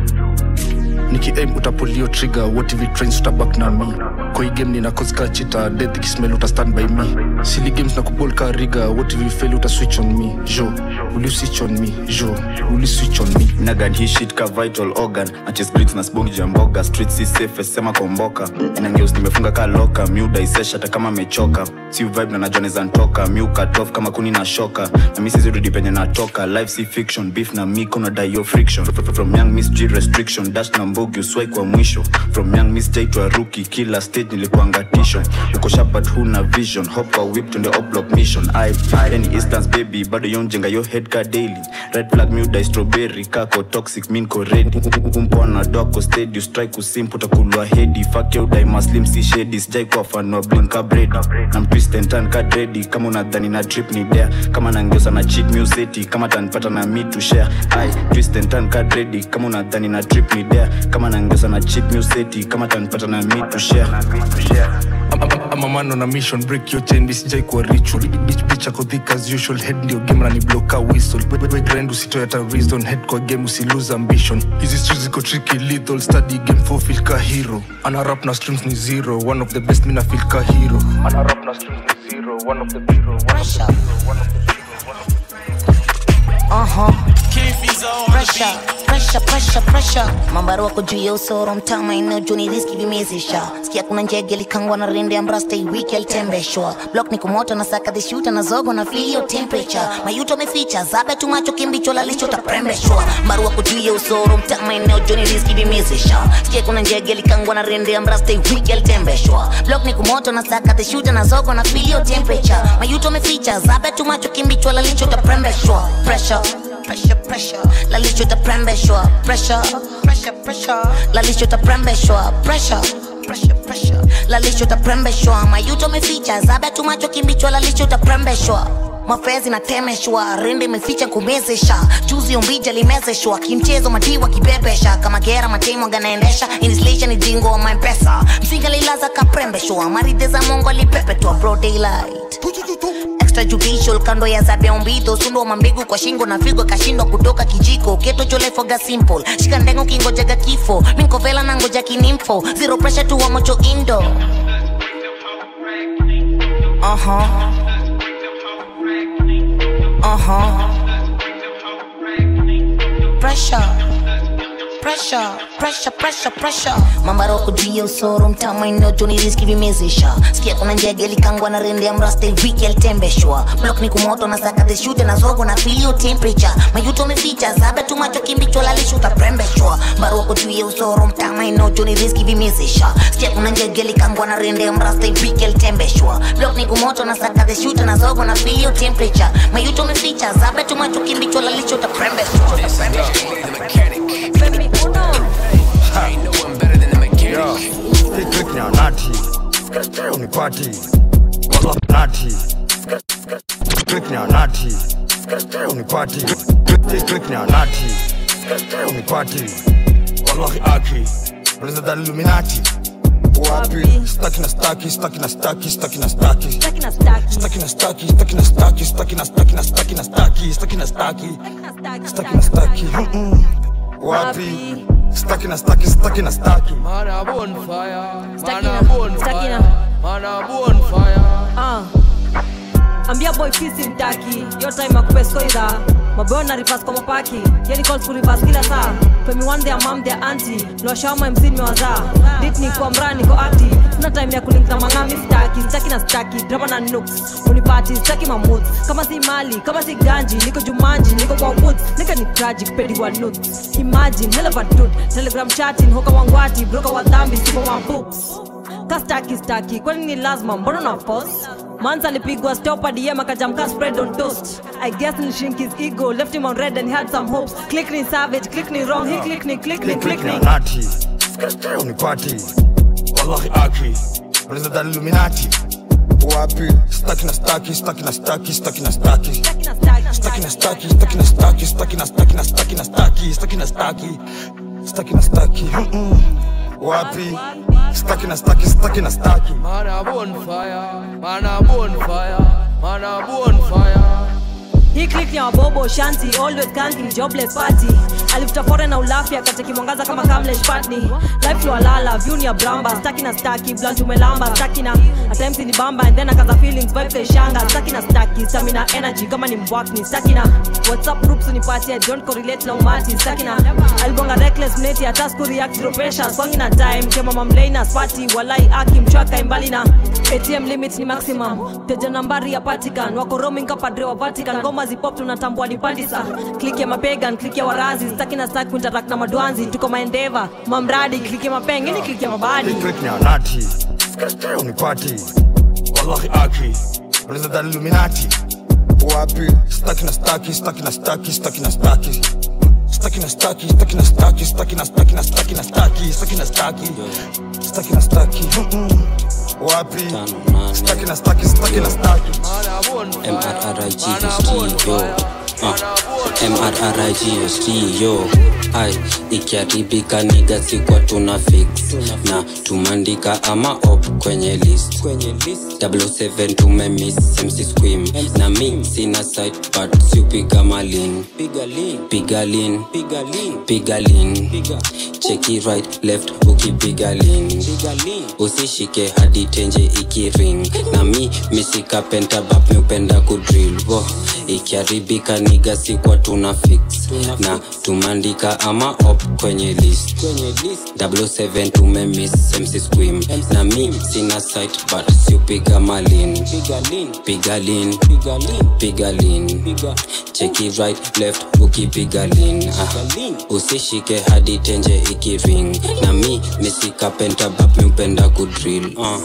aim utapulio trigger what if it trains utabak na mi kwa hii game nina cause ka chita death ikismail uta stand by me. Silly games na kubol ka riga what if you fail uta switch on me? Jo will you switch on me? Jo will you switch on me? Nagan hii shit ka vital organ. Aches bricks na spongi ja mboga street si safe sema komboka inangeus nimefunga ka loka miuda isesha hata kama amechoka. Si vibe na najua neza ntoka miuka tof kama kuni na shoka. Na misi zirudi penye natoka. Life si fiction beef na mi kuna dio friction. From young miss G restriction dash na uswai kwa mwisho. From young miss J to a rookie kila stage nilikuanga tisho. Uko sharp but huna vision? Hop kwa whip to the block mission. I any instance baby bado yonjenga yo head ka daily. Red flag miuda strawberry kako toxic mean ko ready umpona doko steady strike usimpu takulwa hedi fuck you die muslim si shady. Sijai kwa fan wa blink ka bread na mtwist and turn ka ready. Kama unadhani na trip ni dare kama nangeusa na cheat music kama tanipata na me to share. I twist and turn ka ready. Kama unadhani na trip ni dare kama naongeza na chip museti kama tanipata na mi to share. I'm a man mission break your chain sijai kwa ritual. Bitch bitch ako thick as usual. Head ndio game na ni block a whistle. We, we grind usitoe hata reason. Head kwa game usi lose ambition. Hizi streets ziko tricky lethal study game for feel ka hero. Ana rap na streams ni zero one of the best mina feel ka hero. Ana rap na streams ni zero one of the hero one of the hero one of the Uh-huh. Pressure, pressure, pressure, pressure. Mambaru wako juu ya usoro mtama eneo juu ni riski vimezisha sikia kuna njege likangwa na rende ya mrasta hii alitembeshwa block ni kumoto na saka the shooter na zogo na feel your temperature. Mayuto meficha zabe tu macho kimbicho lalicho taprembeshwa. Mbaru wako juu ya usoro mtama eneo juu ni riski vimezisha sikia kuna njege likangwa na rende ya mrasta hii alitembeshwa block ni kumoto na saka the shooter na zogo na feel your temperature. Mayuto meficha zabe tu macho kimbicho lalicho taprembeshwa. Pressure pressure pressure. Lalisho taprembeshwa pressure pressure pressure. Lalisho taprembeshwa pressure pressure pressure. Lalisho mayuto meficha zabe tu kimbichwa lalisho taprembeshwa mafezi natemeshwa rindi imeficha kumezesha juzi umbija limezeshwa kimchezo madiwa kibebesha kama gera matemo ganaendesha inislisha ni jingo wa mampesa msinga lilaza kaprembeshwa marideza mongo alipepetwa bro extrajudicial kando ya zabia umbito sundo mambigu kwa shingo na figo kashindwa kutoka kijiko keto cholefoga simple shika ndengo kingojaga kifo minkovela na ngoja kinimfo zero pressure tu wa mocho indo uh-huh. Uh-huh. Pressure. Pressure, pressure, pressure, pressure. Mambaro kujia usoro mtama inoto ni riski vimezesha. Sikia kuna njege likangwa na rende ya mraste wiki alitembeshwa block ni kumoto na saka the shooter na zogo na feel your temperature. Mayuto meficha zaba tu macho kimbicho lalishu utaprembeshwa mbaro kujia usoro mtama inoto ni riski vimezesha. Sikia kuna njege likangwa na rende ya mraste wiki alitembeshwa block ni kumoto na saka the shooter na zogo na feel your temperature. Mayuto meficha zaba tu macho kimbicho lalishu utaprembeshwa nati unipati nati click now nati unipati click now nati unipati wallahi aki unaweza dhani illuminati wapi staki na staki staki na staki staki na staki staki na staki staki na staki staki na staki staki na staki na staki na staki staki na staki staki na staki Mm-mm. wapi staki na staki staki na staki mana bonfire. Stuck Man in a a- bonfire. stuck in bonfire. Ah. ambia boy fisi mtaki your time akupeskoidha mabeo na reverse kwa mapaki yani calls ku reverse kila saa femi one their mom their auntie. Lwashama mc nimewazaa dit ni kwa mraa kwa akti sina time ya kulinga mangami staki staki na staki drama na nooks unipati staki mamut. Kama si mali kama si ganji niko jumanji niko kwa woods nika ni tragic pedi wa nuts imagine hell of a dude. Telegram chatting hoka wangwati broka wa dhambi siko wa books. Kastaki staki kwani ni lazima? Mbona na force? Manza alipigwa stop DM akajamka spread on toast. I guess ni shrink his ego left him on red and had some hopes. Click ni savage click ni wrong he click ni click ni click ni Click ni anati, nati unipati wallahi aki unaweza dhani illuminati. Wapi? Staki na staki staki na staki staki na staki staki na staki staki na staki staki na staki na staki na staki staki na staki staki na staki wapi? Staki na staki staki na staki Man a bonfire. Man a bonfire. Man a bonfire. hii click ni ya wabobo shanti always kanti jobless party alifuta fore na ulafi akateki mwangaza kama kamleshpatni life view ya bramba. Staki na staki blunt umelamba. Staki na at ni bamba and then akaza feelings vibe kaishanga staki na staki stamina energy kama ni mbwakni staki na whatsapp groups unipatie don't correlate na umati. Staki na aligonga reckless mneti hata siku react zero pressure. Swangi na time kema mamlaina spati walai aki mchwaka imbali na atm limit ni maximum. Teja nambari ya patikan wako roaming kapadre wa vatican. Ngoma zipop tunatambua ni pandisa. Klik ya mapegan klik ya warazi staki na staki kuntarak na madwanzi tuko maendeva mamradi kliki ya mapengeni kliki mabadi. Unipati wallahi aki. Unaweza dhani illuminati wapi? Staki na staki staki na staki staki na staki staki na staki staki na staki staki na staki na staki na staki staki na staki staki na staki wapi? Staki na staki staki na staki mrrigst yo uh, mrrigst yo ai ikiharibika niga sikwa tuna fix. Na tumandika ama op kwenye list. 7 tumemis mc squim na mi sina site but siupiga malin. Piga lin. Cheki right left ukipiga usishike hadi tenje ikiring na mi misikapenta bap miupenda kudrill. Wo ikiharibika niga sikwa tuna fix. Na tumandika ama op kwenye list. 7 tumemis mc squim. Na mi sina site but siupiga malin. Piga lin. Piga lin. Cheki right left ukipiga lin. Ah. usishike hadi tenje ikiring na mi misikapenta bap miupenda kudril uh.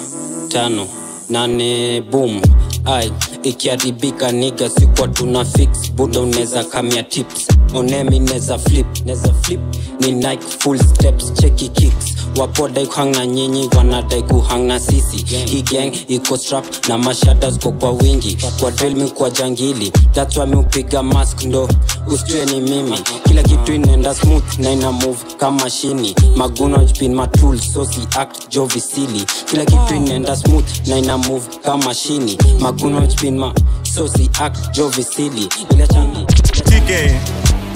tano nane boom. Ai ikiharibika niga sikwa tuna fix. Buda unaweza kamia tips. Onemi neza flip neza flip. Ni nike full steps cheki kicks. Wapodai kuhang na nyinyi wanadai kuhang na sisi. Hii gang iko strap na mashada ziko kwa wingi. Kwa drilmi kwa jangili. Why mask ndo usitue ni mimi. Kila kitu inaenda smooth na ina move kama shini. Maguno jpin matul sosi act jovisili. Kila kitu inaenda smooth na ina move kama shini. Maguno jpin ma so si act jovisili ila chani TK.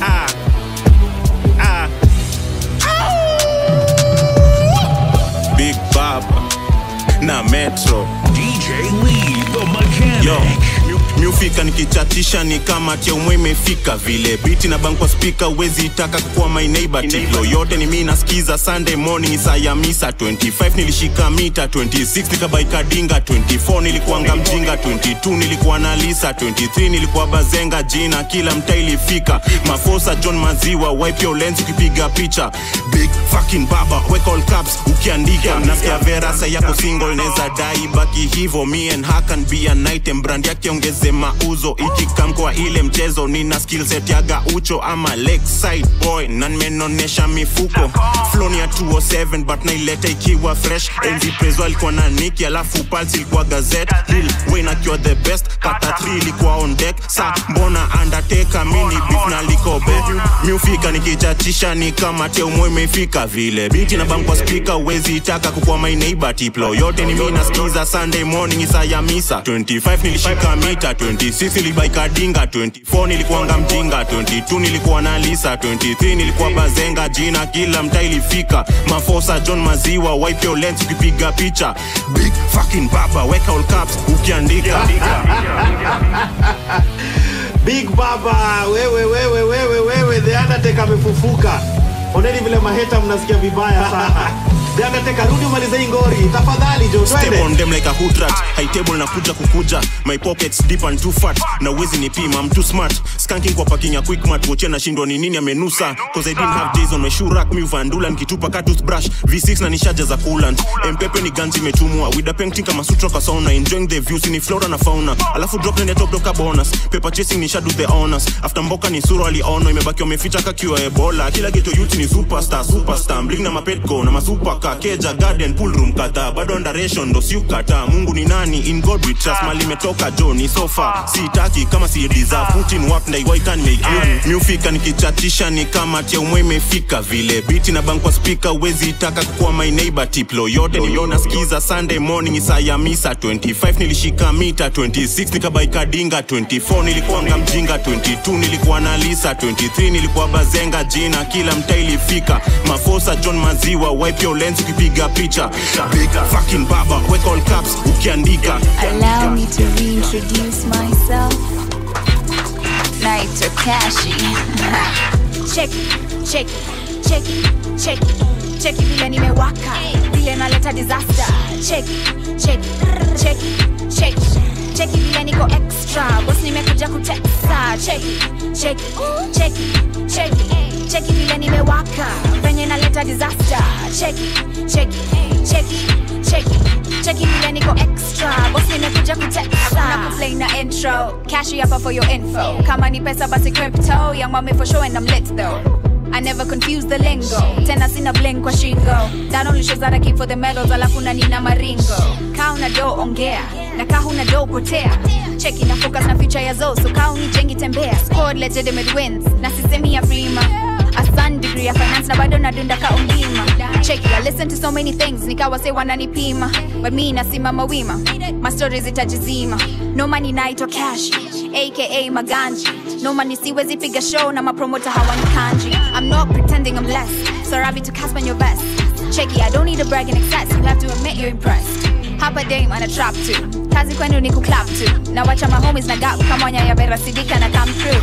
Ah. Ah. Big Bob na Metro. DJ Lee the mechanic. Yo, mi ufika nikichatisha ni kama tia umwe imefika. Vile biti na bank kwa spika uwezi itaka kukuwa my neighbor. Tiklo yote ni mi nasikiza sunday morning saa ya misa. 25 nilishika mita 26 nikabaika dinga 24 nilikuanga mjinga 22 nilikuwa na lisa 23 nilikuwa bazenga. Jina kila mta ilifika. Mafosa john maziwa wipe lens ukipiga picha. Big fucking baba weka all caps ukiandika. Nasikia vera sa yako single neza dai. Baki hivo me and hakan be an item brand yake ongeze mauzo ikikam kwa ile mchezo. Nina skillset ya gaucho ama lakeside boy. Na nimenonesha mifuko. Floni ya 207 but naileta ikiwa fresh. Enzi alikuwa na niki alafu pals ilikuwa gazet lil wayne akiwa the best kata 3 ilikuwa on deck. Sa mbona undertaker mini beef na likobe? Miufika nikichachisha ni kama teumwe imefika vile. Biti na kwa speaker uwezi itaka kukua tiplo yote ni mi nasikiza sunday morning isa ya misa. 25 nilishika mita 26 nilibaika dinga 24 nilikuanga mjinga 22 nilikuwa na lisa 23 nilikuwa bazenga jina kila mtaa ilifika. Mafosa john maziwa wipe ukipiga picha. Big fucking baba weka all caps ukiandika. <laughs> Big baba wewe wewe wewe wewe the undertaker amefufuka. Oneni vile maheta mnasikia vibaya sana <laughs> the rudi umalize hii ngori. Tafadhali jo twende. On them like a hood rat. High table nakuja kukuja. My pockets deep and too fat. Na uwezi nipima I'm too smart. Skanking kwa parking ya quick mat woche nashindwa ni nini amenusa? Cause I didn't have days on my shoe rack mi uvandula nikitupa ka toothbrush V6 na nishaja za coolant. Mpepe ni ganzi imetumwa. With a painting kama sutra kwa sauna. Enjoying the views ni flora na fauna. Alafu drop nende top doka bonus. Paper chasing ni the honors. After mboka ni sura aliono imebaki wameficha kakiwa ebola. Kila geto youth ni superstar superstar. Bling na mapetco na keja garden pool room kadhaa bado ndaration ndo siukata mungu ni nani? In god we trust. Mali imetoka jo ni sofa. Sitaki kama si deserve. Putin work ndai why can make you miufika nikichatisha ni kama tia umwe imefika vile. Biti na bank kwa speaker wezi taka kukuwa my neighbor tiplo yote niliona skiza sunday morning isaa ya misa. 25 nilishika mita. 26 nikabaika dinga 24 nilikuanga mjinga. 22 nilikuwa na lisa. 23 nilikuwa bazenga. Jina kila mtaa ilifika mafosa john maziwa wipe your lens ukipiga picha. Fucking baba weka all caps ukiandika. Allow me to reintroduce myself. Naitwa Kashi. check it, check check check vile nimewaka. Vile naleta disaster. Check it, check it, it vile niko extra. Bosi nimekuja kutesa. Cheki cheki cheki cheki it vile nimewaka. Venye naleta disaster. Cheki cheki cheki cheki it vile niko extra. Bosi nimekuja hakuna kuplay na intro. Cash hapa for your info. Kama ni pesa basi crypto. Young mommy for sure and I'm lit though I never confuse the lingo. Tena sina bling kwa shingo. That I keep for the medals alafu na nina maringo. Ka una do ongea. Na ka huna do potea. Cheki na focus na future ya zo so ka unijengi tembea. Scored legitimate wins. Na sisemi ya prima a sun degree ya finance na bado nadunda ka ungima cheki I listen to so many things nikawa say wananipima. But mi nasimama wima. My stories itajizima no money naitwa cash. Aka maganji no money siwezi piga show na mapromota hawanikanji I'm not pretending I'm less so rabi to cast on your best. Checky, I don't need a brag in excess. You have to admit you're impressed. Hapa dame ana trap too Kazi kwenu ni kuclap too Na wacha mahomies na gap. Kama nya ya vera sidika na come through.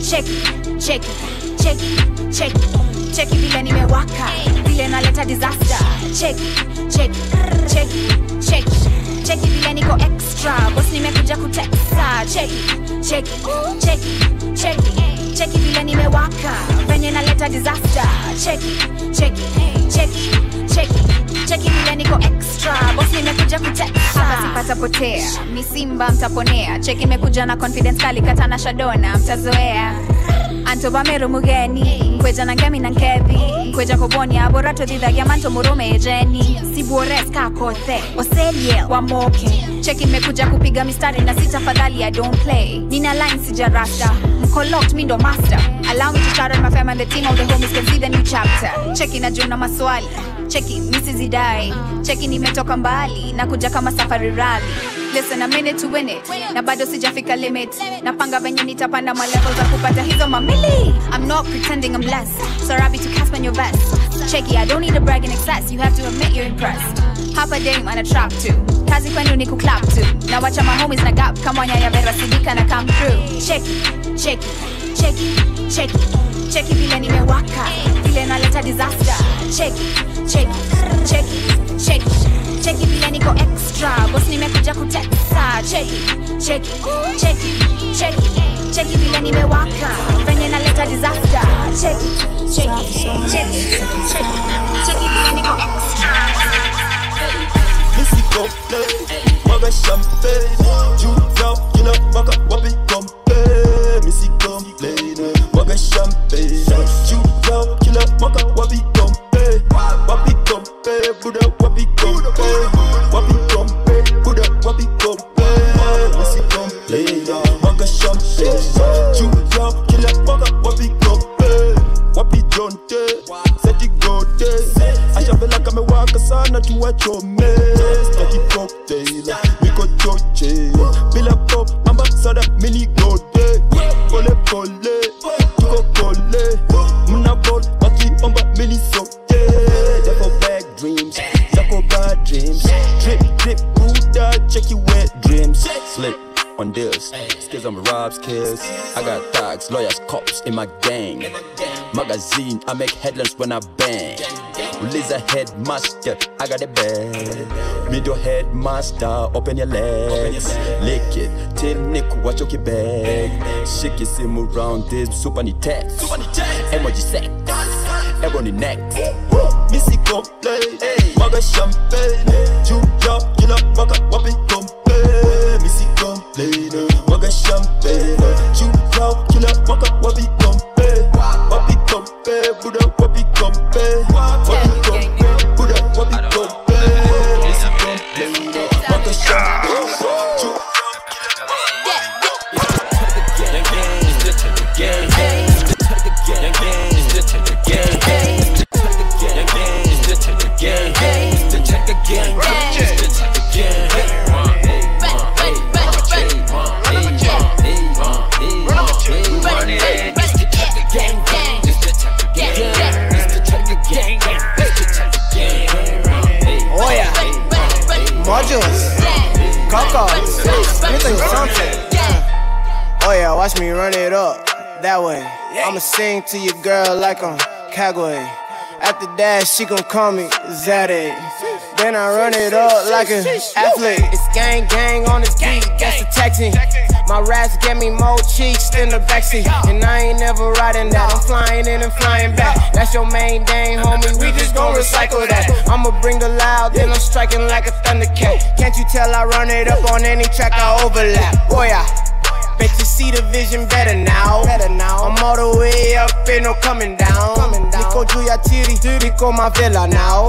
Checky, checky, checky, checky Checky vile nimewaka Vile naleta disaster. Cheki cheki cheki cheki. Cheki vile niko extra. Bos nimekuja kutesa cheki cheki cheki cheki. Cheki vile nimewaka Venye naleta disaster. Cheki cheki cheki cheki. Cheki vile niko extra. Bos nimekuja kutesa Hapa sipata potea Ni simba mtaponea. Cheki imekuja na confidence kali Kata na shadona mtazoea antobamero mugeni nkweja na ngemi na nkethi nkweja koboni aborato tũthithagia manto mũrũme ejeni sibuoreska kothe oselie wamoke cheki mekuja kupiga mistari na si tafadhali i don't play. Nina line sijarasta mkolot mi ndo master. Allow me to shout out my fam team of the homies can see the new chapter. Cheki na juna maswali cheki misizidai cheki nimetoka mbali na kuja kama safari rally. Listen a minute to win it. Na bado sijafika limit. Napanga venye nitapanda malevel za kupata hizo mamili. I'm not pretending i'm less so rabi to cast on your vest. Cheki i don't need a brag in excess. You have to admit you're impressed. Hapa dame ana trap too. Kazi kwenu ni kuclap tu na wacha mahomies na gap. Kama nyaya vera sidika na come through. Cheki cheki cheki cheki cheki vile nimewaka vile naleta disaster. Cheki cheki cheki cheki. Cheki vile niko extra bos nimekuja kutesa cheki cheki cheki cheki. Cheki vile nimewaka venye naleta disaster. Cheki cheki cheki cheki. Cheki vile niko extra. Missy mother champagne. You know, le champé. Tu l'as, tu l'as, mon cas, wabi Buddha Wabi compé, Bouddha, wabi compé. Wabi compé, Bouddha, wabi compé. Voici compé, mon cas champé. Tu l'as, tu l'as, mon cas, wabi compé. Wabi jonte, c'est du goté. Achave la caméra, que ça n'a tout à chômer. Thugs, lawyers, cops in my gang. Magazine, I make headlines when I bang. Release headmaster, I got a bag. Middle headmaster, open your legs. Lick it, till Nick, watch your bag. Shake it, sim around this, super ni text. Emoji sex, ebony neck. Missy kompe Waga champagne Juu yao kila run it up. That way. I'ma sing to your girl like I'm Kagway. After that, she gon' call me Zaddy. Then I run it up like an athlete. It's gang gang on this beat, that's the tactic. My raps get me more cheeks than the backseat. And I ain't never riding that. I'm flying in and flying back. That's your main dang, homie. We just gon' recycle that. I'ma bring the loud, then I'm striking like a thundercat. Can't you tell I run it up on any track I overlap? Boy, yeah. Bet you see the vision better now. Better now. I'm all the way up, ain't no coming down. Coming down. Nico Julia Tiri, Nico my villa now.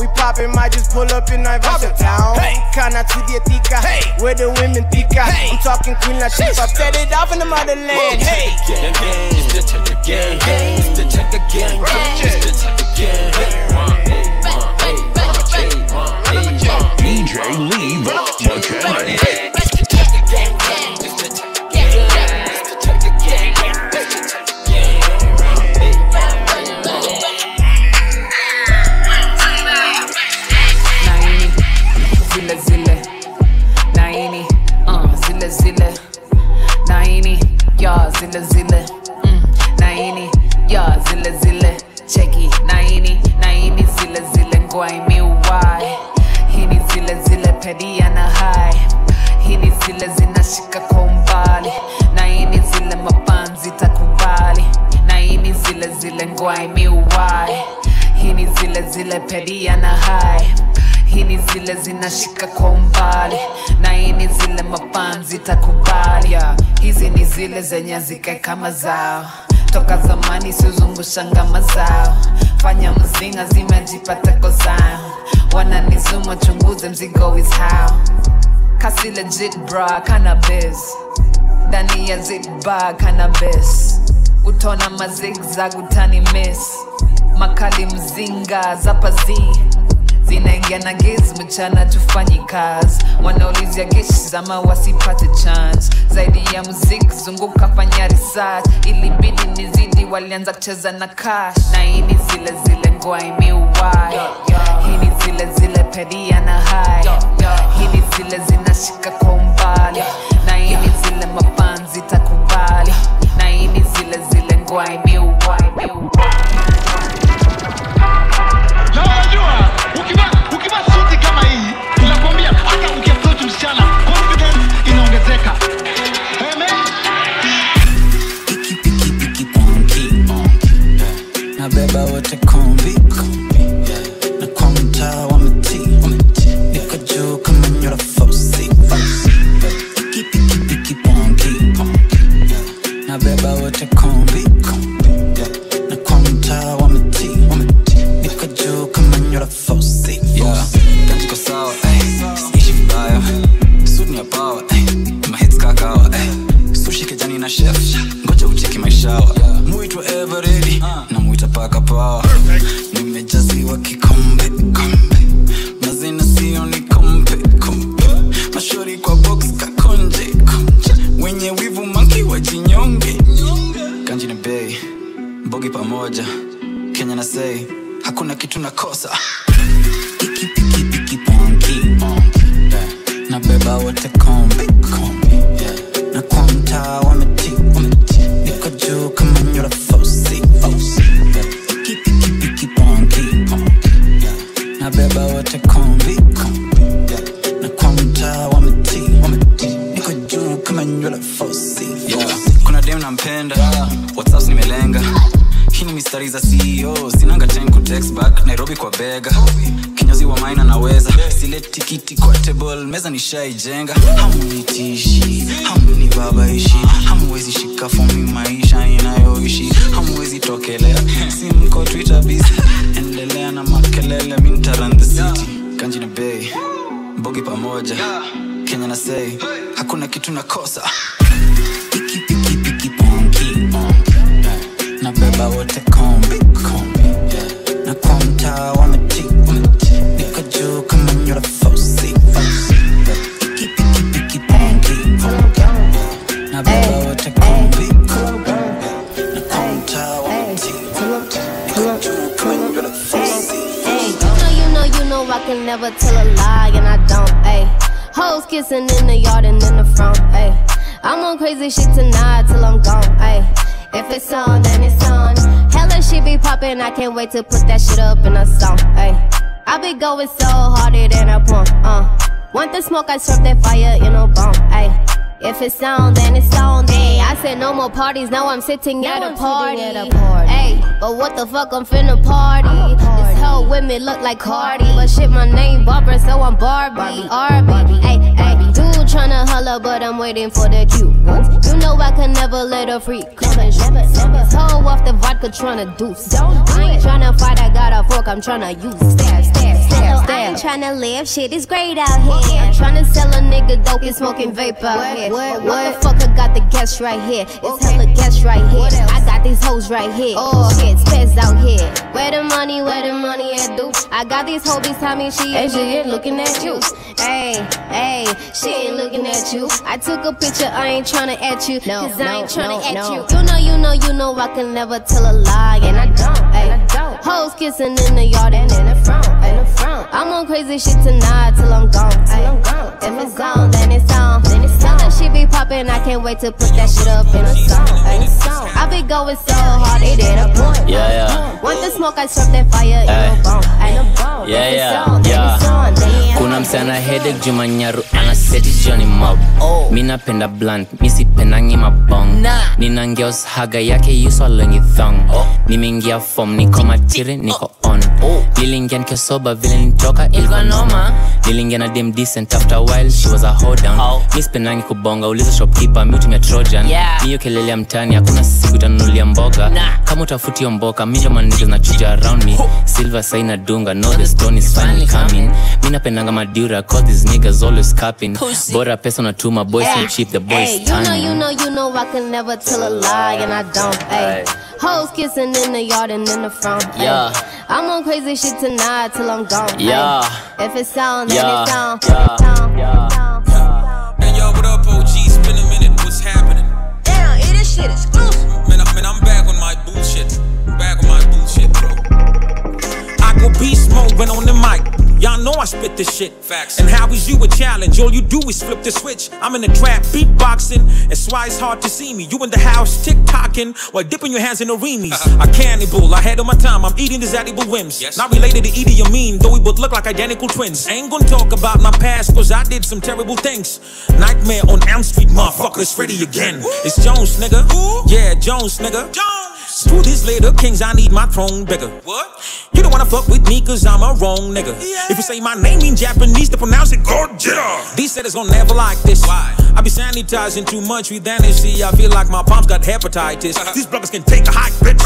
We poppin', might just pull up in Naivasha town. Hey. Kana to the Atika, hey. where the women tika. Hey. I'm talking Queen Latifah, set it off in the motherland. Hey. Gang, gang, it's the checker gang. It's the checker gang. It's the checker gang. DJ Lee Mechanic. naini zile zile. Mm, naini ya zile zile. Cheki naini naini zile zile. Ngwaimiuwai hini zile zile pedia na hai hini zile zinashika kwa umbali. Naini zile mapanzi takubali. Naini zile zile ngwaimiuwai hini zile zile pedia na hai hini zile zinashika kwa umbali. Na hini zile mapanzi takubali yeah. hizi ni zile zenye zikae kama zao. Toka zamani siuzungusha ngama zao fanya mzinga zimejipata kozao wananizuma chunguze mzigo is how. Kasi legit bra cannabis. Ndani ya zitba cannabis. Utona mazigzag utani miss. Makali mzinga zapazi zinaingia na gesi mchana tufanyi kazi. Wanaulizia geshi zama wasipate chance. Zaidi ya muziki zunguka fanya research. Ilibidi nizidi walianza kucheza na cash. Na hii ni zile zile ngwaimiuwai hii ni zile zile pedia na hai. Hii ni zile zinashika kwa umbali. Na hii ni zile mapanzi takubali. Na hii zile zile Na nabeba wote kombi na kwa table meza I can't wait to put that shit up in a song, ayy. I be going so harder than a pump, uh. Want the smoke, I serve that fire in a bomb, ayy. If it's on, then it's on. Ay, I said no more parties. Now I'm sitting at a party. Hey, but what the fuck? I'm finna party. This whole with me look like Cardi, but shit, my name Barbara, so I'm Barbie. Barbie. Hey, hey, dude tryna holler, but I'm waiting for the cue. You know I can never let a freak come and shoot. Hoe off the vodka tryna deuce. I ain't tryna fight. I got a fork. I'm tryna use. Stab, stab, stab, stab. I ain't tryna live. Shit is great out here. I'm tryna sell a nigga dope and smoking vape out here. What, Motherfucker got the guest right here. It's hella guests right here. I got these hoes right here. Oh shit, spez out here. Where the money, where the money at, dude? I got these hoes beside me. She ain't, she ain't looking at you. Hey, hey, she ain't looking at you. I took a picture. I ain't tryna at you. No, Cause I ain't tryna at you. You know, you know, you know, I can never tell a lie. And I don't, ay. Hoes kissing in the yard and in the front, in the front. I'm on crazy shit tonight till I'm gone. Till I'm gone. If it's on, then it's on. Then it's on. That shit be poppin', I can't wait to put that shit up in a song. In a song. I be going so hard, it ain't a point. Yeah, yeah. Want the smoke, I serve that fire in a bone. In a bone. Yeah, yeah, on, then yeah. on. Kuna msana hedek jumanyaru anaseti joni mob mi napenda blunt mi sipendangi mabong nina ngeos haga yake yuswalengi thong nimeingia fom niko matiri niko on niliingia nikisoba vile nitoka ilikuwa noma niliingia na dem decent after a while she was a hold down mi sipendangi kubonga uliza shopkeeper mi utumia trojan Yeah. miyo kelele ya mtani hakuna siku itanunulia mboga kama utafutio mboka minjo na chuja around me silver saina dunga no the stone is finally coming mi napendanga madura cause these niggas always capping Pussy. bora pesa unatuma boys Ay. cheap the boys hey, you know, you know, you know, I can never tell a lie, and I don't. hey. Hoes kissing in the yard and in the front. Yeah. I'm on crazy shit tonight till I'm gone. Ay. Yeah. If it's on, then Yeah. it's on. Yeah. Hey yo, what up, OG? It's been a minute. What's happening? Damn, it is shit exclusive. Man, I, man, I'm back on my bullshit. Back on my bullshit, bro. I go beast mode when on the mic. Know I spit this shit. Facts. And how is you a challenge? All you do is flip the switch. I'm in the trap beatboxing. That's why it's hard to see me. You in the house tick tocking while dipping your hands in the remies. Uh-huh. a cannibal. I had on my time. I'm eating these edible whims. Not related to Edie mean. though we both look like identical twins. Ain't gonna talk about my past, cause I did some terrible things. Nightmare on Elm Street, motherfuckers, Freddy again. It's Jones, nigga. Yeah, Jones, nigga. Jones. Two days later, kings, I need my throne bigger. What? You don't wanna fuck with me cause I'm a wrong nigga. If you say my name in Japanese, to pronounce it Gojira. These said it's gonna never like this. Why? I be sanitizing too much with energy. I feel like my palms got hepatitis. These bloggers can take a hike, bitch.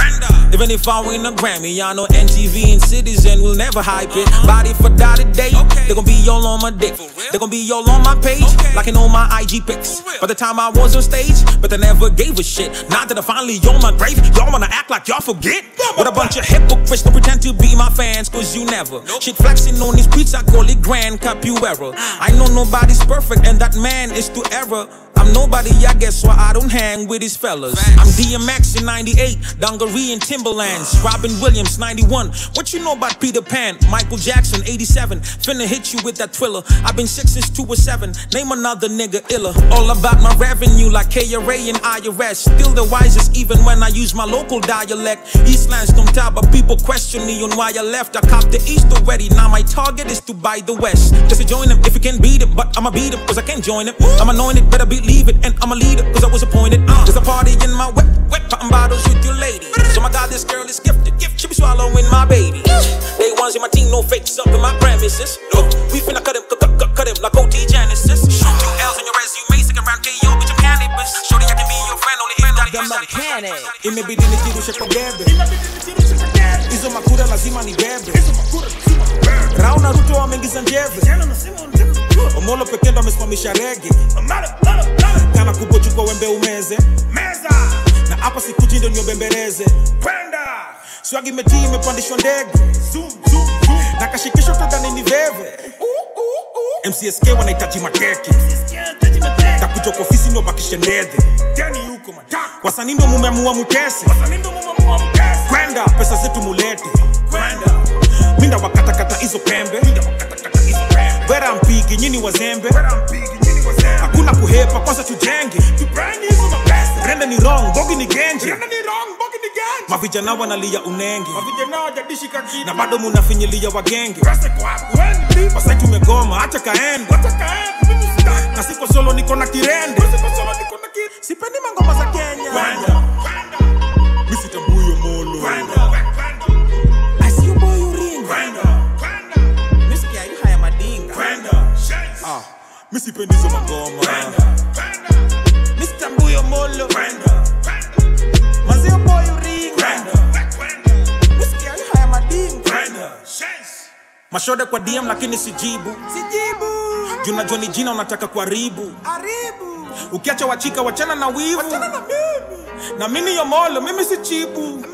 Even if I win a Grammy, I know NTV and Citizen will never hype it. Body for dollar day, they gon' be all on my dick. They gon' be all on my page, like in all my IG pics. By the time I was on stage, but they never gave a shit. Now that I finally on my grave, y'all wanna act like y'all forget? What a bunch of hypocrites don't pretend to be my fans, cause you never. Shit flexing on these streets, I call it grand capuera. I know nobody's perfect, and that man is to error. I'm nobody, I guess why I don't hang with these fellas. I'm DMX in 98, Dungaree and Timberlands. Robin Williams 91. What you know about Peter Pan? Michael Jackson 87. Finna hit you with that thriller. I've been sick since 2 or 7. Name another nigga iller. All about my revenue like KRA and IRS. Still the wisest even when I use my local dialect. Eastlands don't tell, but people question me on why I left. I copped the East already. Now my target is to buy the West. Just to join them if you can beat it. But I'ma beat them cause I can't join it. I'm anointed, better believe it. And I'm a leader cause I was appointed. Uh, there's a party in my wet, wet, popping bottles with your lady. So my God, this girl is gifted. She be swallowing my baby. They ones in my team, no fakes up in my premises. We finna cut him, cut, cut, cut, him like OT Genesis. Two L's in your if mechanic. Imebidi nijirushe bebe hizo makura lazima ni bebe rauna ruto wameingiza njeve. Omolo pekee ndo amesimamisha rege. Kana kubochukwa wembe umeze. Na hapa sikuji ndo niobembereze. Swagi metii imepandishwa ndege. Na kashikisho tadani ni veve. Mcsk wanahitaji makeke kwa ofisi ndo bakishe ndedhe wasanii ndo mumeamua mutese kwenda pesa zetu mulete. Minda wakatakata hizo pembe wera mpigi nyini wazembe. Hakuna kuhepa kwanza tujenge. Rende ni rong bogi ni genje mavijana wanalia unenge. Na bado munafinyilia wagenge. Wasai tumegoma hacha kaende. Na siko solo niko na kirende. Sipendi mangoma za kenya. Misitambuyo molo I see you boy you ring. Misikia misipendi hizo magoma. Mistambuyo molo. Mazio boy you ring haya madinga kwa dm lakini sijibu. Sijibu. Junajua ni jina unataka kuharibu. Ukiacha wachika wachana na wivu. Na mimi. Yomolo mimi si chibu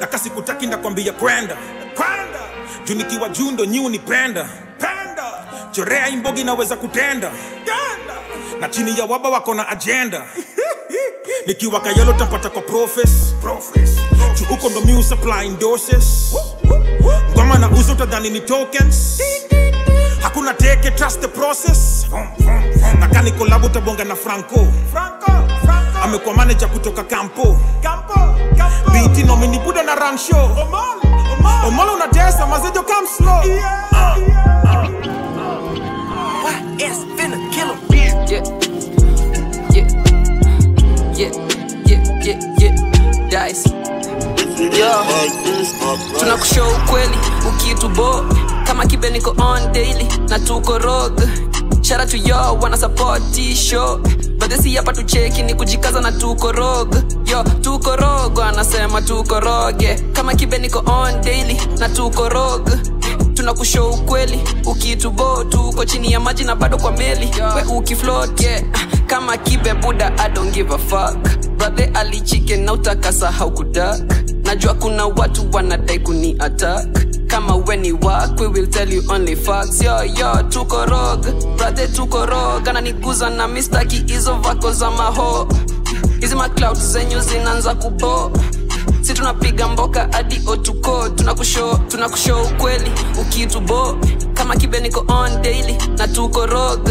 naka sikutaki ndakwambia kwenda. Kwenda. Junikiwa juu ndo nyi unipenda chorea imbogi naweza kutenda. Na chini ya waba wako na ajenda <laughs> nikiwa kayelo tapata kwa profes. Juu ndo mi supplying doses ngoma na uzo utadhani ni tokens. Hakuna teke trust the process. Na kani kolabu tabonga na franco. Amekuwa manager kutoka kampo biti nomini buda na run show omolo unatesa mazejo come slow It's finna kill him. Yeah, yeah, yeah, yeah, yeah, yeah, dice. Yeah. tunakushow ukweli ukitubo kama kibe niko on daily na tuko rog shara to yo wana support show badesi hapa tucheki ni kujikaza na tuko rog yo tuko rog anasema tuko roge kama kibe niko on daily na tuko rog tunakushow ukweli. Ukitubo tuko chini ya maji na bado kwa meli. We ukifloat yeah. kama kibe buda I don't give a fuck. Brother alichike na utakasahau haukudak najua kuna watu wanadai kuni attack. Kama weni wak we will tell you only facts yo yo tuko rog brother tuko rog ananiguza na mistaki hizo vako za maho. Hizi macloud zenyu zinaanza kubo si tunapiga mboka hadi otuko. Tunakushow tunakushow ukweli. Ukitubo kama kibe niko on daily. Na tuko rog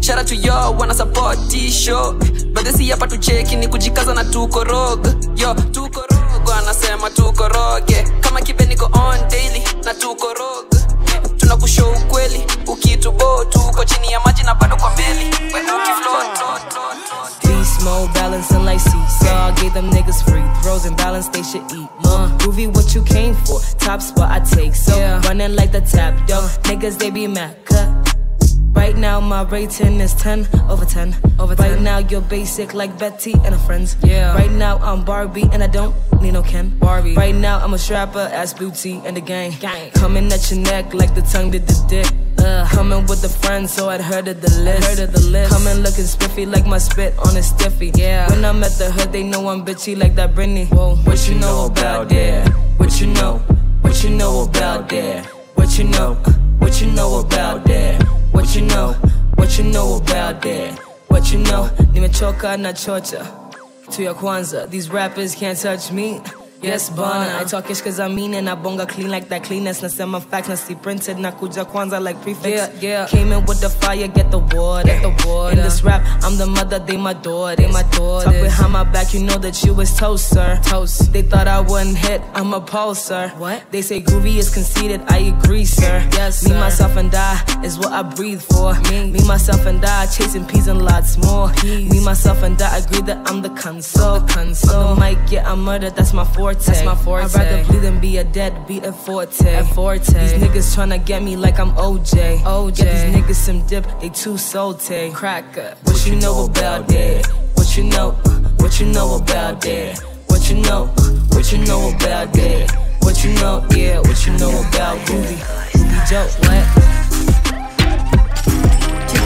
shara to wana sapoti show badesi hapa tucheki ni kujikaza na tuko rog yo tuko rog anasema tuko roge kama kibe niko on daily na tuko rog tunakushow ukweli ukitubo tuko chini ya maji na bado kwa meli we ukifloat Beast mode, balancing like seesaw. I gave them niggas free throws and balance they should eat. Uh, groovy, what you came for? Top spot I take. So running like the tap, yo. Niggas they be mad. Cut. Right now my rating is 10 over 10. Over 10. Right now you're basic like Betty and her friends. Yeah. Right now I'm Barbie and I don't need no Ken. Barbie. Right now I'm a strapper, ass booty and the gang. gang. Coming at your neck like the tongue did the dick. Uh, coming with the friends, so I'd heard of the list. Heard of the list. Coming looking spiffy like my spit on a stiffy. Yeah. When I'm at the hood, they know I'm bitchy like that Britney. Whoa. What you know about that? What you know? What you know about that? What you know? What you know about that? What you know? What you know about that? What you know, nimechoka na chocha. To your kwanza, these rappers can't touch me. Yes, bana. I talk ish cause I mean it. I bonga clean like that cleanness. Nasema facts, na see printed. Na kuja kwanza like prefix. Yeah, yeah. Came in with the fire, get the water. Get the water. In this rap, I'm the mother, they my daughter. They my daughter. Talk behind my back, you know that you was toast, sir. Toast. They thought I wouldn't hit, I'm a pulsar. What? They say groovy is conceited, I agree, sir. Yes, Me, myself, and I is what I breathe for. Me, me myself, and I chasing peas and lots more. Me, myself, and I agree that I'm the console. The console. On the mic, yeah, I'm murdered, that's my forte. That's my forte. I'd rather bleed than be a deadbeat at forte. At forte. These niggas tryna get me like I'm OJ. OJ. Get these niggas some dip, they too salty. Cracker. What you know about that? What you know? What you know about that? What you know? What you know about that? What you know? Yeah, what you know about Ruby? Ruby Joe, what?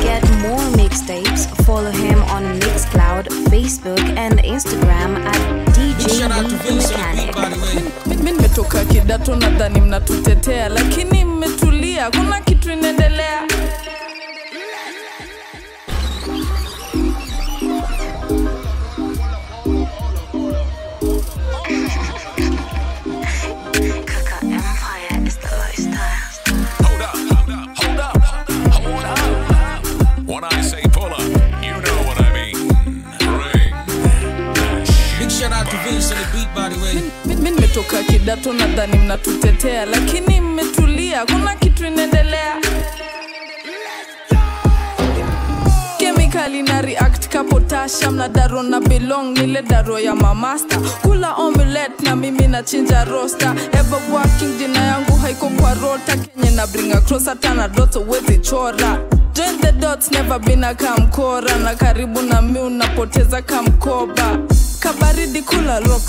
Get more mixtapes, follow him on Mixcloud, Facebook, and Instagram at DJ Mechanic. Mimi nimetoka kidato nadhani mnatutetea lakini mmetulia kuna kitu inaendelea nimetoka tu, nadhani mnatutetea lakini mmetulia kuna kitu inaendelea. Kemikali react ka potasha mna daro na belong nile daro ya mamasta kula omelet na mimi na rosta ever working jina yangu haiko kwa rota. Kenye na bring across hata na doto wezi chora Join the dots never been a kamkora na karibu na mi unapoteza kamkoba kabaridi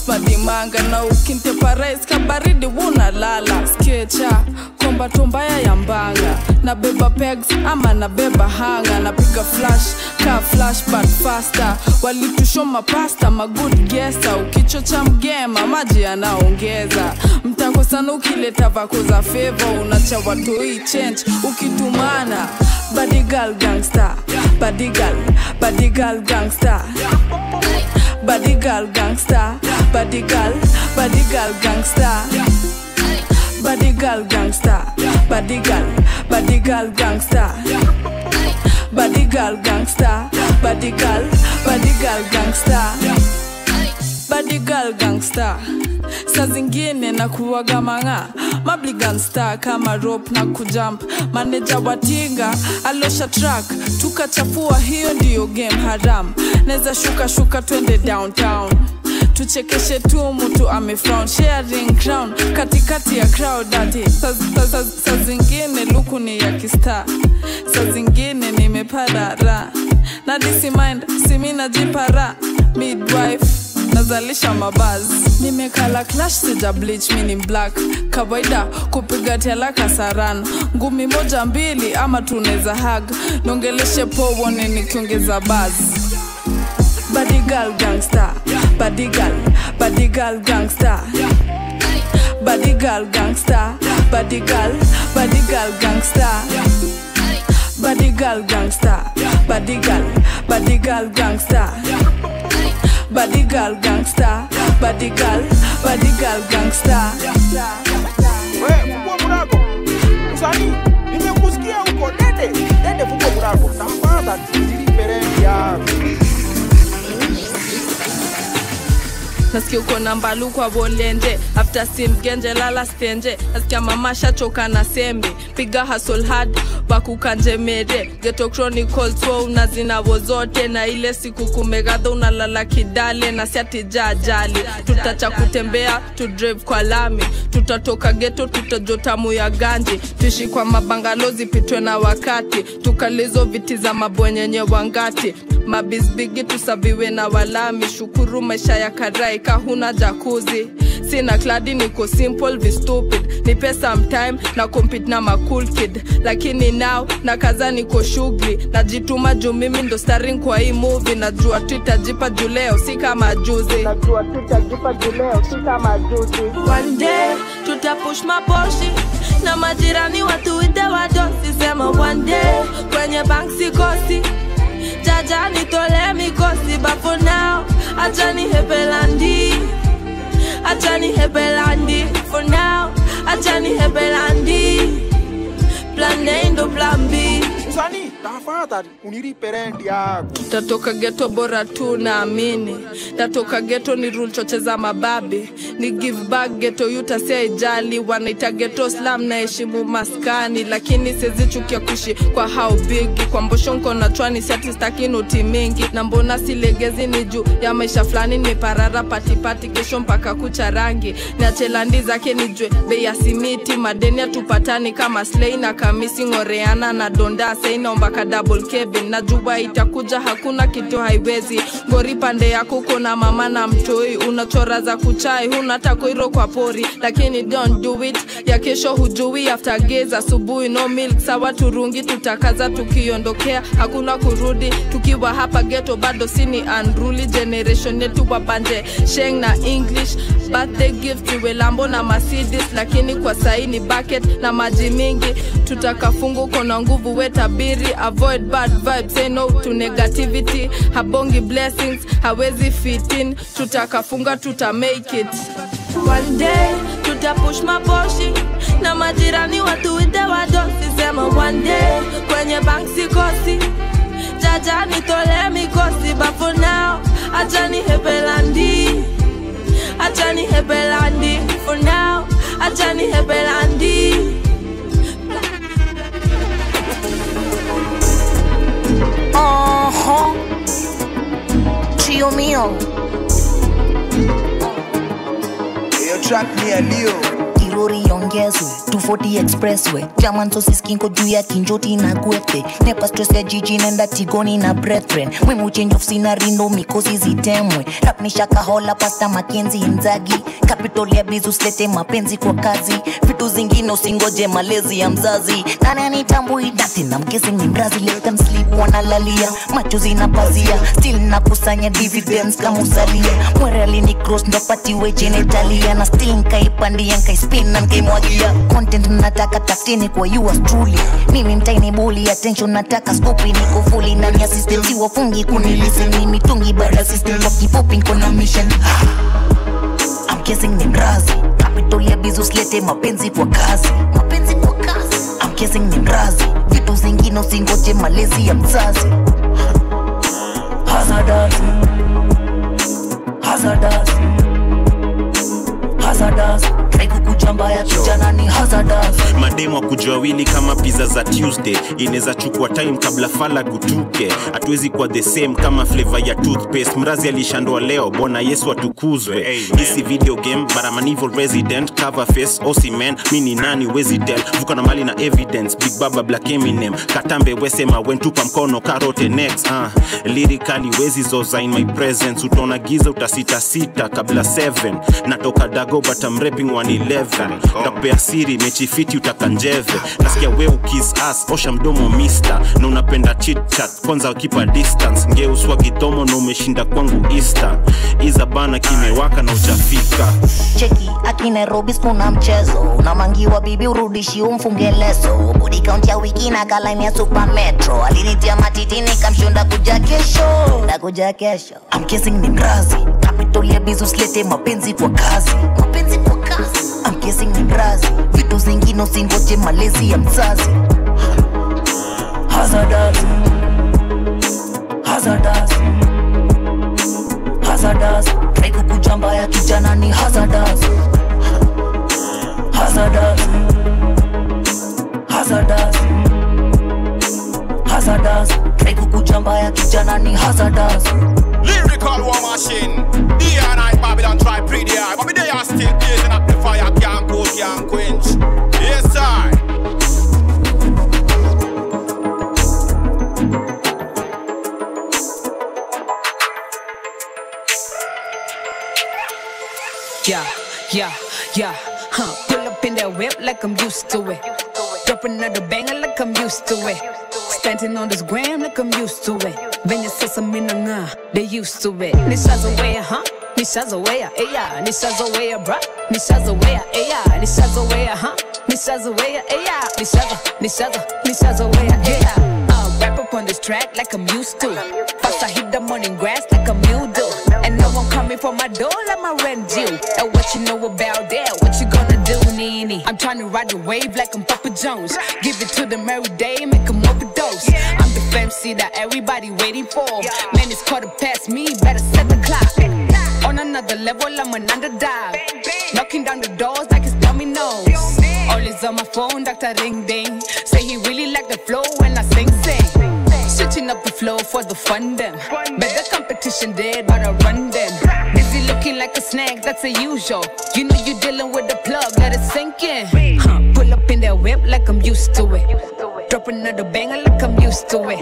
madimanga na ukinteparais kabaridi wunalala skecha komba tombaya ya mbanga na beba pegs ama na beba hanga. Napiga flash ka flash but faster. Walitushoma pasta magood gesa ukichocha mgema maji yanaongeza. Mtako sana ukileta vako za fevo unacha watoi change. Ukitumana badigal gangster. Badigal badigal gangster badigal gangster. Badigal badigal gangster. Badigal gangster. Badigal badigal gangster. Badigal gangster. Badigal badigal gangster girl gangsta sa zingine na kuwaga mang'a. Mabligangsta kama rope na kujump. Maneja watinga alosha track tukachafua hiyo ndiyo game haram. Naweza shuka shuka twende downtown. Tuchekeshe tu mtu amefrown sharing crown katikati ya crowd ati. Sa, sa, sa, sa zingine luku ni ya kista sa zingine nimeparara na disimind simi najipara midwife nazalisha mabaz. Nimekala clash sija bleach mini black. Kawaida kupiga tela kasaran. Ngumi moja mbili ama tuneza hag nongeleshe powone nikiongeza baz. Badigal gangsta badigal badigal gangsta badigal gangsta badigal badigal gangster badigal gangster badigal badigal gangster badigal gangster badigal badigal gangster We, fungua mlango. Nasikia uko na mbalu kwa bolenje after sim genje lala stenje nasikia mama shachoka na sembe piga hasol hard bakukanjemere geto chronicles wo unazinawo zote na ile siku kumegadha unalala kidale. Na siatija ajali tutacha kutembea tu drive kwa lami. Tutatoka geto tutajotamu ya ganji tuishi kwa mabangalozi pitwe na wakati. Tukalizo viti za mabwenyenye wangati. Mabisbigi tusaviwe na walami. Shukuru maisha ya karai kahuna jakuzi sina kladi niko simple vi stupid. Nipe sometime na compete na macool kid. Lakini now na kaza niko shughuli najituma juu mimi ndo staring kwa hii movie. Najua tutajipa juu leo si kama juzi. Najua tutajipa juu leo si kama juzi. One day tutapush maposhi na majirani watuite wadosi sema one day. Kwenye bank sikosi jaja nitole mikosi but for now acha nihepelandi acha nihepelandi for now acha nihepelandi plan A ndo plan B msanii tafadhali uniri rendi yako tatoka geto bora tu naamini. Tatoka geto ni rule chocheza mababi. Ni give back geto yutasia ijali wanaita geto slam na heshimu maskani. Lakini sezichukia kuishi kwa how big. Kwa mboshonko na chwani siati staki noti mingi. Na mbona silegezi ni juu ya maisha fulani? Nimeparara patipati kesho mpaka kucha rangi. Niachelandi zake nijue bei ya simiti. Madeni atupatani kama slay na kamisi ngoreana na donda seinaomba mpaka double kevin. Najua itakuja hakuna kitu haiwezi. Ngori pande yako kona mama na mtoi. Unachora za kuchai huna takoiro kwa pori. Lakini don't do it. Ya kesho hujui after asubuhi no milk. Sawa turungi tutakaza tukiondokea. Hakuna kurudi. Tukiwa hapa geto bado sini unruly. Generation yetu wapanje sheng na english birthday gift iwe lambo na mercedes. Lakini kwa saini bucket na maji mingi. Tutakafungu kona nguvu wetabiri avoid bad vibes say no to negativity. Habongi blessings hawezi fitin tutakafunga tuta make it. One day tutapush maboshi na majirani watuite wadosi one day kwenye bank sikosi jaja nitole mikosi. For now acha nihepelandi acha nihepelandi for now acha nihepelandi Uh-huh. mío. mio. Hiyo track ni ya Leo. Kirori iongezwe 240 expressway. Jaman sosiskinko juu ya kinjoti na gwethe nepa ya jiji nenda tigoni na brethren. Mwimu scenery mikosi zitemwe. Rap ni pasta makenzi inzagi kapitol ya bizu slete mapenzi kwa kazi. Vitu zingine usingoje malezi ya mzazi. Nani anitambui? Na mkesi ni mrazi let wanalalia macho zinapazia still nakusanya dividends kama usalia. Mwere alini cross ndo patiwe genitalia. Na still nkaipandia nkaispin na nkaimwagia content nataka tafuteni kwa yours truly. Mimi mtaini buli attention nataka skopi niko fully ndani ya system si wafungi kuniliseni mitungi bara system kwa kifupi niko na mission. I'm guessing ni mrazi capital ya business lete mapenzi kwa kazi. Mapenzi kwa kazi. I'm guessing ni mrazi vitu zingine usingoje malezi ya mzazi. Hazardous. Hazardous. Hazardous try kukuchamba ya kijana ni hazardous mademu wa kujawili kama pizza za tuesday. Inaweza chukua time kabla fala gutuke. Hatuwezi kuwa the same kama flavor ya toothpaste. Mrazi alishandoa leo bwana yesu atukuzwe. Hisi video game evil resident cover face osiman mi ni nani wezi vuka na mali na evidence big baba black eminem. Katambe wesema wentupa mkono karote next. Uh, lirikali wezi zoza in my presence. Utaona giza utasitasita kabla 7 natoka dago but I'm rapping 111 takupea siri mechi fiti nasikia we ukis as osha mdomo mista na unapenda chitchat kwanza kipa distance. Ngeuswa kitomo na umeshinda kwangu easter iza bana kimewaka na ujafika cheki aki nairobi skuna mchezo. Unamangiwa bibi urudishi umfunge body count ya wiki na kalaini ya super metro. Alinitia matitini kamshonda kuja kesho. Nakuja kesho. Amkesing ni mrazi ya business mapenzi kwa kazi. Mapenzi kwa kazi I'm kissing ni mrazi vitu zingine usingoje malezi ya mzazi hazardous hazardous hazardous try kukuchamba ya kijana ni hazardous hazardous hazardous hazardous try kukuchamba ya kijana ni hazardous Lyrical war machine. The and I Babylon try pretty hard, Yeah, yeah. Huh. Pull up in that whip like I'm used to it. Drop another banger like I'm used to it. Standing on this gram like I'm used to it. Sasa mina nga, they used to it. Nishazoea, huh? Nishazoea, eh yeah. Nishazoea, bruh. Nishazoea, eh yeah. Nishazoea, huh? Nishazoea, eh yeah. Nishazo, nishazo, nishazoea, eh yeah. Track like I'm used to. First I hit the morning grass like a mule do. And no one coming for my door like my rent due. And what you know about that? What you gonna do, Nene? I'm trying to ride the wave like I'm Papa Jones. Give it to them every day, make them overdose. I'm the fancy that everybody waiting for. Man, it's quarter past me, better set the clock. On another level, I'm an underdog. Knocking down the doors like it's dominoes. Always on my phone, Dr. Ring Ding. Say he really like the flow when I Up the flow for the fun them. The competition dead, but I run them. Busy looking like a snack, that's a usual. You know you dealing with the plug, let it sink in. Huh, pull up in that whip like I'm used to it. Drop another banger like I'm used to it.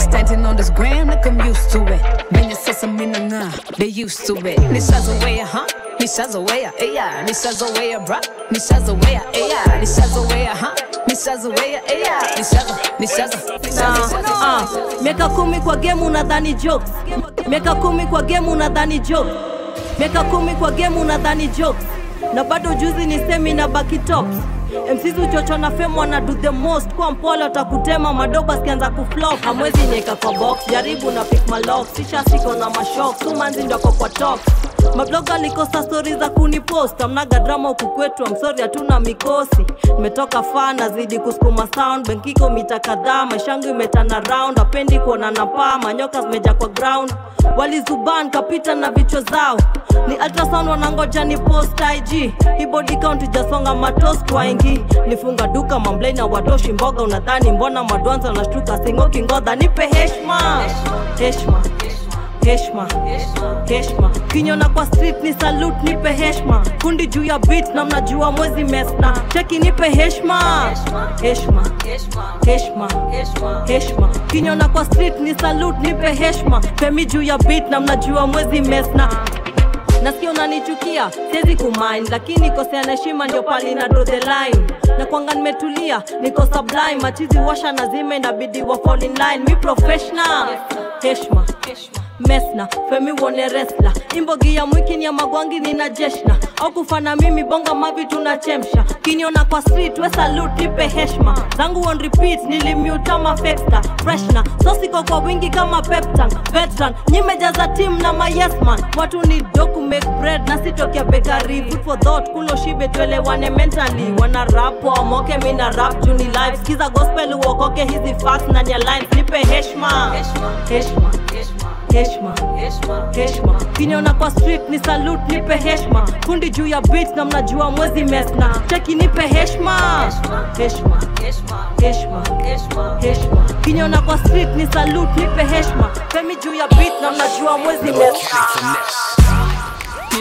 Standing on this gram like I'm used to it. When you say something, nah, they used to it. Nishazoea, huh? Nishazoea, yeah. Nishazoea, bruh. Nishazoea, yeah. Nishazoea, huh? Nishazo. Ah, miaka kumi kwa game unadhani jokes miaka kumi kwa game unadhani joke. Miaka kumi kwa game unadhani jokes na bado juzi ni semi na baki MCs uchocho na fame wana do the most. Kwa mpole utakutema madoba sikianza kuflop hamwezi nyeka kwa box. Jaribu na pick my lock sisha siko na mashok sumanzi ndoko kwa top. Mabloga likosa stori za kunipost. Amnaga drama huku kwetu. Amsori hatuna mikosi. Nimetoka faa nazidi kusukuma sound. Benkiko mita kadhaa. Maishangu imetana round apendi kuona na paa. Manyoka zimeja kwa ground. Walizuban kapita na vichwa zao. Ni ultrasound wanangoja ni post ig hii body count ijasonga matos kwa ingi nifunga duka mamblei na watoshi mboga. Unadhani mbona madwanza nashtuka singoki? Ngodha nipe heshma heshma heshma heshma kinyona kwa street ni salute nipe heshma kundi juu ya beat na mnajua mwezi mesna cheki nipe heshma heshma heshma heshma kinyona kwa street ni salute nipe heshma femi juu ya beat na mnajua mwezi mesna nasikia unanichukia siwezi kumind lakini kosea na heshima ndio pali na draw the line. Na kwanga nimetulia niko sublime. Machizi washa na zime inabidi wa fall in line. Mi professional. Heshma mesna femi wone resla imbogi ya mwiki ya magwangi nina jeshna. Au kufana mimi bonga mavi tunachemsha. Kiniona kwa street we salute nipe heshma. Zangu on repeat nilimutama fexta freshna sosiko kwa wingi kama peptan veteran nyimejaza team na mayesman watu ni doku make bread na sitokea bekari food for thought kulo shibe tuelewane mentally. Wana rap wamoke mina rap juni live skiza gospel uokoke hizi facts na nya lines. Nipe heshma. Heshma. Heshma. Heshma kinyona kwa street ni salute nipe heshma. Kundi juu ya beat na mnajua mwezi mesna. Cheki nipe heshma. Heshma heshma heshma kiniona kwa street ni salute nipe heshma. Femi juu ya beat na mnajua mwezi mesna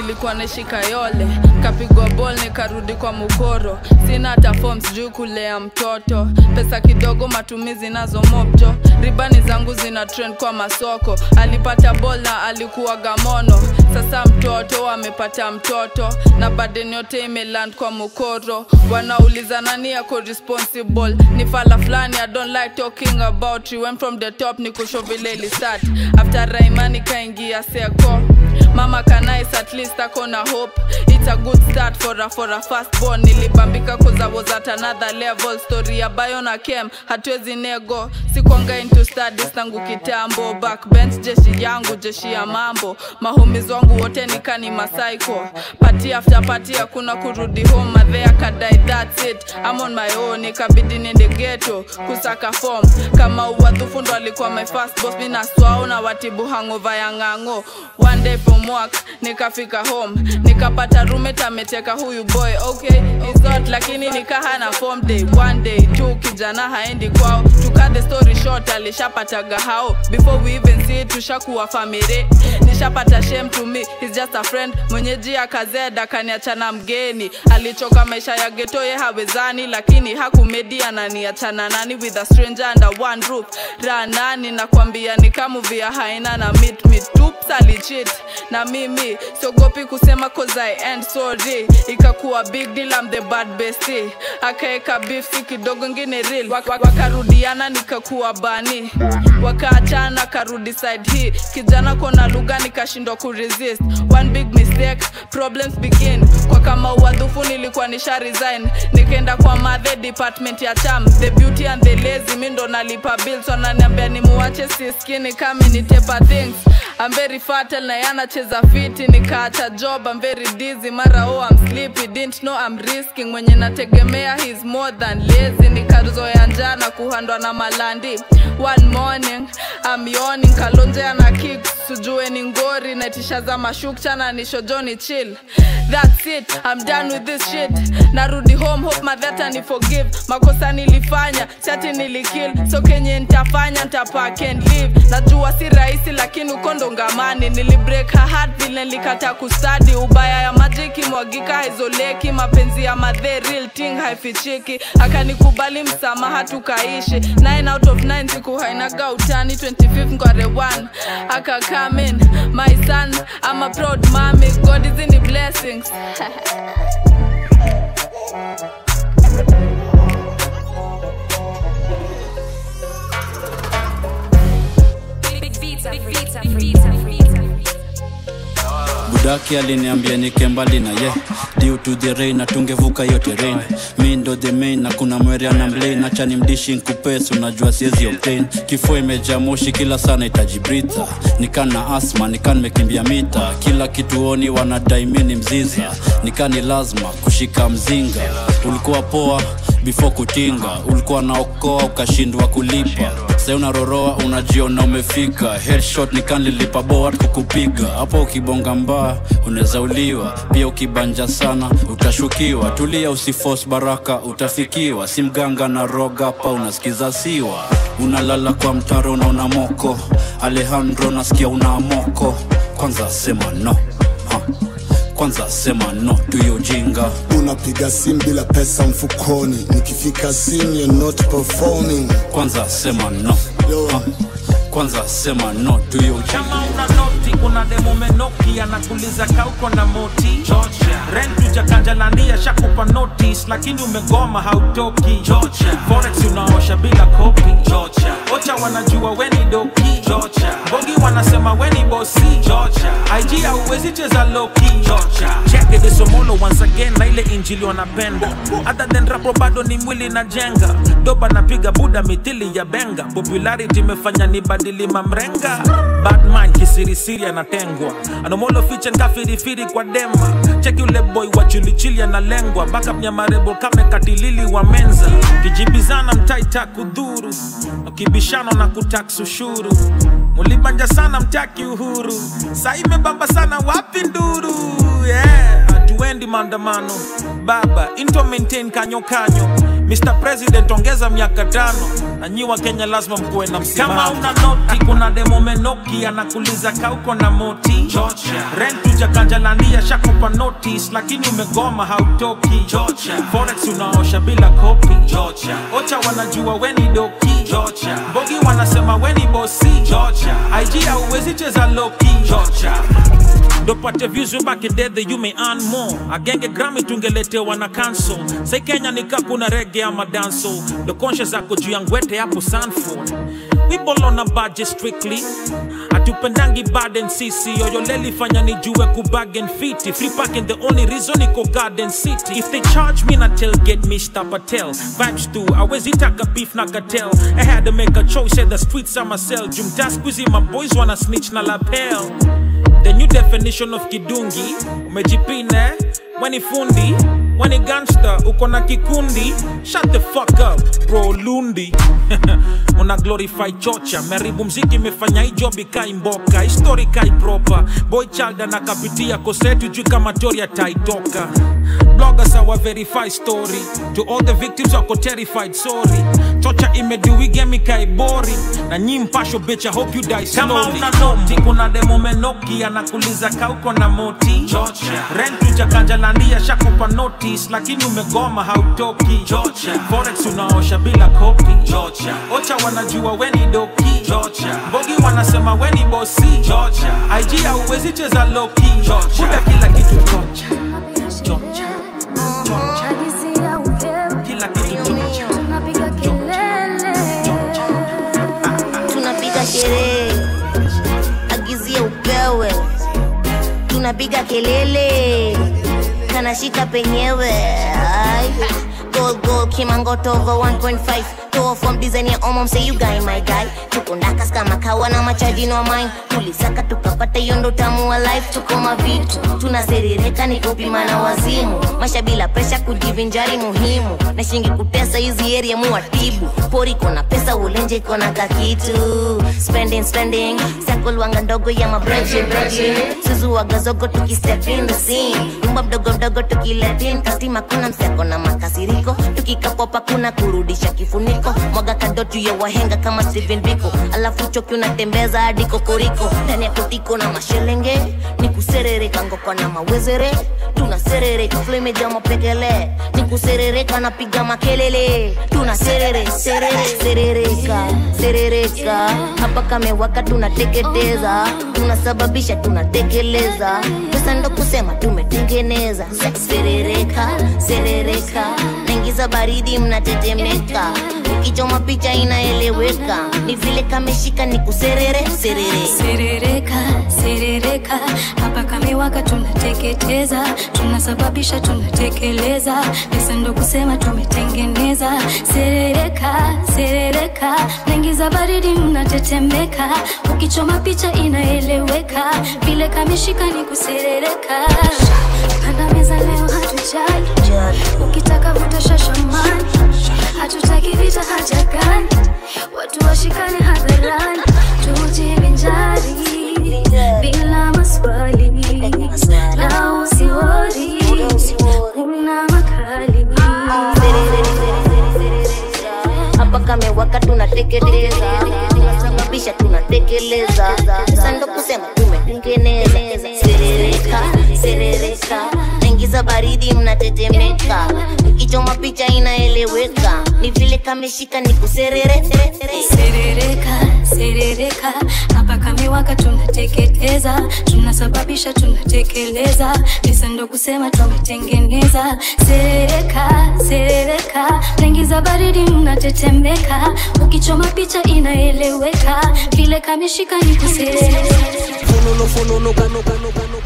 nilikuwa nashika yole kapigwa bol nikarudi kwa mukoro sina hata sijui kulea mtoto. Pesa kidogo matumizi nazo mopto, ribani zangu zina trend kwa masoko. Alipata bol na alikuwa gamono sasa mtoto amepata mtoto. Na badeni yote imeland kwa mukoro. Wanauliza nani yako responsible? Ni fala fulani i don't like talking about you. Went from the top ni kushovileli start after raimani kaingia seko mama kanais at least ako na hope? It's a good start for a, for a fast born nilibambika kuzawos at another level. Story ya bayo na kem hatuwezi nego. Sikwanga into studies tangu kitambo. Backbench jeshi yangu jeshi ya mambo. Mahomies wangu wote nikani masaiko pati after pati hakuna kurudi home. Madhe akadai that's it. I'm on my own ikabidi nende geto kusaka form. Kama uwadhufu alikuwa my first boss mi naswao na watibu hangova ya ng'ang'o. One day from work nikafika home nikapata rumet ameteka huyu boy. Okay isot lakini nikahana form day one day tu kijana haendi kwao. To the story short alishapataga hao. Before we even see tushakuwa family. Nishapata shame to me he's just a friend. Mwenyeji akazeda kaniachana mgeni. Alichoka maisha ya geto hawezani lakini hakumedi ananiachana nani with a stranger under one roof. Ranani nakwambia nikamuvia haina na mit me. Tup alichit na mimi siogopi kusema cause I end ikakuwa big deal I'm the bad bestie. Akaeka beef kidogo ngine real. Wak- wak- wakarudiana nikakuwa bani wakaachana karudi side hii. Kijana kona lugha nikashindwa kuresist one big mistake problems begin. Kwa kama uwadhufu nilikuwa nisha resign. Nikaenda kwa mathe department ya cham. The beauty and the lazy mi ndo nalipa bills. Wananiambia nimuache siskini kami nitepa things. I'm very fertile na yanacheza fiti nikaacha job I'm very dizzy. Mara oh I'm sleepy. Didn't know I'm risking. Mwenye nategemea he's more than lazy. Nikazoea njana kuhandwa na malandi one morning I'm yawning. Kalonje ana kicks. Sujue ni ngori naitisha za mashukcha na chill. That's it I'm done with this shit. Narudi home hope madhata ni forgive. Makosa nilifanya chati nilikill. So kenye ntafanya ntapack and leave. Najua si rahisi lakini uko ndongamani nilibreak her heart vile nilikata kustadi. Ubaya ya maji kimwagika haizoleki. Mapenzi ya madhe real thing haifichiki. Akanikubali msamaha tukaishi. 9 out of 9 siku hainaga utani 25 ngware 1 aka come in my son I'm a proud mommy God is in the blessings budaki aliniambia nike mbali na ye. Due to the rain na tungevuka hiyo terrain. Mi ndo the main na kuna mweri na mlain ni mdishi nkupes unajua siezi obtain kifua imejaa moshi kila sana itajibritha nikan na asma nikan mekimbia mita. Kila kituoni wanadai mi ni mziza nikani lazima kushika mzinga. Ulikuwa poa before kutinga. Ulikuwa naokoa ukashindwa kulipa. Sai unaroroa unajiona umefika. Headshot nikanlilipa boat kukupiga. Hapo ukibonga mbaa unaweza uliwa. Pia ukibanja sana utashukiwa. Tulia usifos baraka utafikiwa. Si mganga na roga pa unasikiza siwa. Unalala kwa mtaro unaona moko. Alejandro nasikia una moko. Kwanza sema no. Kwanza sema no tuyo jinga. Unapiga simu bila pesa mfukoni. Nikifika simu you're not performing. Kwanza sema no. Kwanza sema no tuyo jinga kuna demo menoki anakuliza kauko na moti. Georgia. rent ujakanjalandia shakupa lakini umegoma hautoki. Forex unaosha bila kopi. Georgia. ocha wanajua weni doki. Georgia. bogi wanasema weni bosi. Ig hauwezi cheza loki. Somolo once again na ile injili wanapenda. Other bado ni mwili na jenga. Doba napiga buda mithili ya benga. Popularity imefanya nibadili mamrenga. Batman kisirisiri anatengwa anomolo fiche nkafirifiri kwa dema cheki ule boy wa chilichili analengwa backup nyamarebo kame katilili wa menza. Kijibizana mtaita kudhuru. Ukibishano na kutax ushuru. Mulibanja sana mtaki uhuru saimebamba sana wapi nduru? Yeah hatuendi maandamano. Baba into maintain kanyo kanyo mr president ongeza miaka tano na nyi wa kenya lazima mkuwe na msimamo kama una noti kuna demo menoki anakuliza kauko na moti Georgia. rent ujakanjalandia shakupa notice lakini umegoma hautoki Georgia. forex unaosha bila kopi Georgia. ocha wanajua weni doki Georgia. bogi wanasema weni bosi Georgia. ig hauwezi cheza loki Georgia ndopate views back in you may earn more. Agenge grami tungeletewa na cancel. Sai kenya nikakuna rege ama danso the conscious ako juu ya ngwete hapo sanford we ball on strictly. Hatupendangi baden sisi yoyoleli fanya nijue kubagen fiti free parking the only reason iko garden city. If they charge me na tailgate mr patel. Vibes tu awezitaka beef na cartel. I had to make a choice at the streets ama sell jumta squeezy my snitch na lapel the new definition of kidungi umejipine weni fundi weni gangster uko na kikundi. Shut the fuck up bro lundi. <laughs> Una glorify chocha meribu mziki imefanya hii job ikai mboka. Histori kai proper. Kosetu juu kama tori ataitoka bloggers our verify story. To all the victims wako terrified sorry. Chocha imeduigemika ibori na nyi mpasho bitch i hope you die kama una noti kuna demo menoki anakuliza kauko na moti. Rent ujakanjalandia shakupa notice lakini umegoma hautoki. Forex unaosha bila kopi. Ocha wanajua weni doki. Bogi wanasema weni bosi. Ig hauwezi cheza loki. Kuda kila kitu. Chocha tunapiga kelele kanashika penyewe Ay. Gold gold kimangoto over 1.5 toa from design ya omom say you guy my guy. Tuko kama kawa na machaji no mine tulisaka tukapata hiyo tamu wa life. Tuko mavitu tunaserereka ni kupima na wazimu. Masha bila presha kujivinjari muhimu. Na shingi kutesa hizi area muwatibu. Pori kona pesa ulenje kona kakitu. Spending spending. Sakolwanga ndogo ya mabreji breji suzuwaga zogo tukistep in the scene. Umba mdogo mdogo tukiletin kastima kuna mseko na makasiriko tukikapopa kuna kurudisha kifuniko. Mwaga kadotu ya wahenga kama Steven Biko. Alafu choki unatembeza hadi kokoriko. Ndani ya kotiko na mashelenge. Ni kuserereka ngoko na mawezere. Tunaserereka flemeja mapekele ni kuserereka napiga makelele. Tunaserere serere serereka serereka. Hapa kamewaka tunateketeza tunasababisha tunatekeleza. Pesa ndo kusema tumetengeneza. Serereka serereka naingiza baridi mnatetemeka. Ukichoma picha inaeleweka. Ni vile kameshika ni kuserere serere. Serereka serereka. Hapa kamewaka tunateketeza. Tunasababisha tunatekeleza. Pesa ndo kusema tumetengeneza. Serereka serereka. Naingiza baridi mnatetemeka. Ukichoma picha inaeleweka. Vile kameshika ni kuserereka. Panda leo hatujali ukitaka vuta shashamani hatutaki vita hata gani watu washikane hadharani. Tujivinjari bila maswali. Na usiwori. Una makali. Hapa kamewaka tunateketeza tunasababisha tunatekeleza. Sando ndo kusema tumetengeneza serereka serereka naingiza baridi mnatetemeka ukichoma picha inaeleweka. Ni vile kameshika ni kuserereka. Serereka serereka. Hapa kamewaka tunateketeza tunasababisha tunatekeleza. Pesa ndo kusema tumetengeneza. Serereka serereka. Naingiza baridi mnatetemeka ukichoma picha inaeleweka. Vile kameshika ni kuserereka. Fununu fununu kanu kanu kanu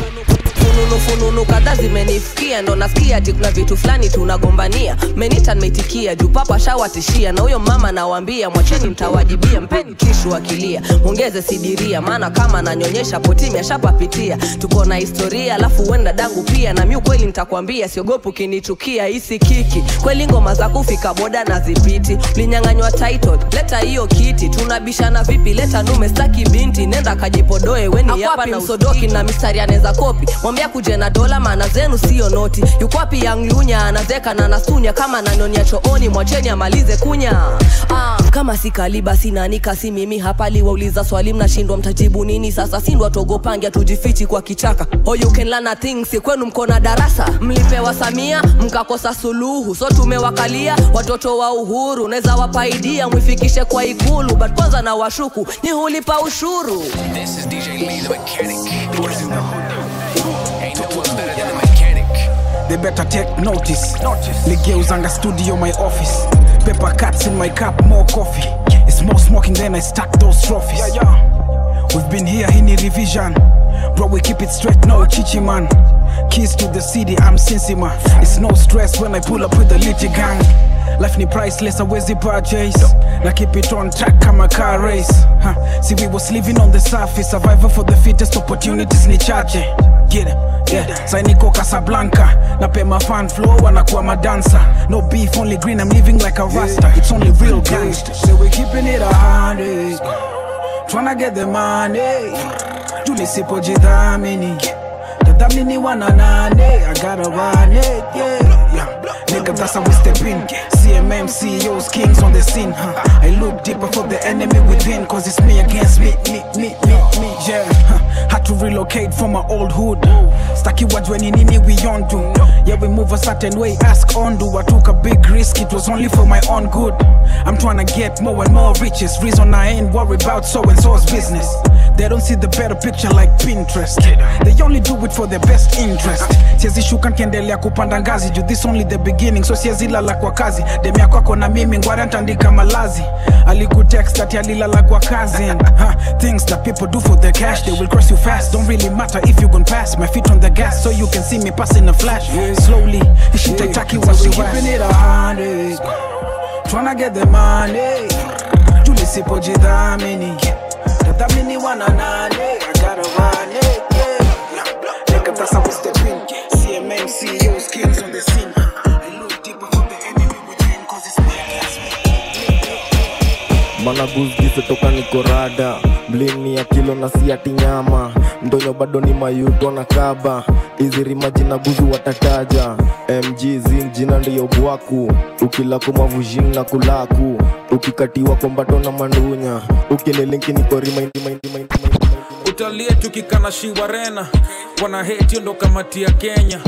fununu fununu kadhaa zimenifikia. Ndo nasikia ati kuna vitu fulani tunagombania. Menita nimeitikia juu papa shawatishia. Na huyo mama nawambia mwacheni mtawajibia. Mpeni tishu akilia. Ongeze sidiria maana kama nanyonyesha potimi ashapapitia tuko na historia alafu uenda dangu pia. Na mi ukweli nitakwambia siogopu kinichukia hisi kiki. Kweli ngoma za kufika boda na zipiti. Linyanganywa title leta hiyo kiti. Tunabishana vipi leta nume staki binti. Nenda kajipodoe weni hapa na usodoki na mistari anaweza kopi mwambia kuje na dola maana zenu siyo noti. Yukwapi yanglunya anazeka na nasunya kama nanonia chooni mwacheni amalize kunya. Ah, kama si kaliba sinanika si mimi. Hapa liwauliza swali mnashindwa mtajibu nini? Sasa sindwa togopange tujifichi kwa kichaka. Oh, you can learn a thing si kwenu mko na darasa. Mlipewa samia mkakosa suluhu. So tumewakalia watoto wa uhuru. Naweza wapaidia mwifikishe kwa ikulu. But kwanza na washuku ni hulipa ushuru. This is DJ Lee the mechanic. They better take notice. Ligeuzanga studio, my office. Paper cuts in my cup, more coffee. It's more smoking than I stack those trophies. We've been here in revision. Bro, we keep it straight, no chichi man. Keys to the city, I'm Sinsima. It's no stress when I pull up with the litty gang. Life ni priceless, awezi purchase. Na keep it on track kama car race. Huh. See, we was living on the surface, survival for the fittest, opportunities ni chache. Get it? Yeah, sai niko Casablanca. Na pay my fan flow wanakuwa madansa. No beef only green I'm living like a rasta. It's only real gangsta. So we keeping it a hundred. Tryna get the money. Tulisipojidhamini nadhamini wana nane I gotta run it, yeah, yeah. Nigga, that's how we step in. CMM, CEOs, kings on the scene. Huh? I look deeper for the enemy within, cause it's me against me, me, me, me, me, yeah. Huh. Had to relocate from my old hood. Staki wajweni nini we on do. Yeah, we move a certain way, ask on do. I took a big risk, it was only for my own good. I'm trying to get more and more riches. Reason I ain't worried about so and so's business. They don't see the better picture like Pinterest. They only do it for their best interest. Siezi shuka nkiendelea kupanda ngazi juu this only the beginning, so siezi lala kwa kazi. Demia kwako na mimi ngware ntandika malazi. Alikutext ati alilala kwa cousin Huh, things that people do for the cash, they will cross you fast. Don't really matter if you gon' pass. My feet on the gas, so you can see me passing a flash. Slowly, shit aitaki So we wasi keeping it a hundred. Tryna get the money. Tulisipojidhamini. Tadhamini wana nane. I gotta run it, yeah. Me. mana guzgize toka nikorada mlini ya kilo na siati nyama. Mdonyo bado ni mayuto na kaba. Izirima jina guzu watataja. Mg jina ndiyo bwaku ukilako mavujin na kulaku. Ukikatiwa kombato na mandunya. Ukinilinki nikorima utalie tukikana rena. Wana heti ndo kamati ya kenya.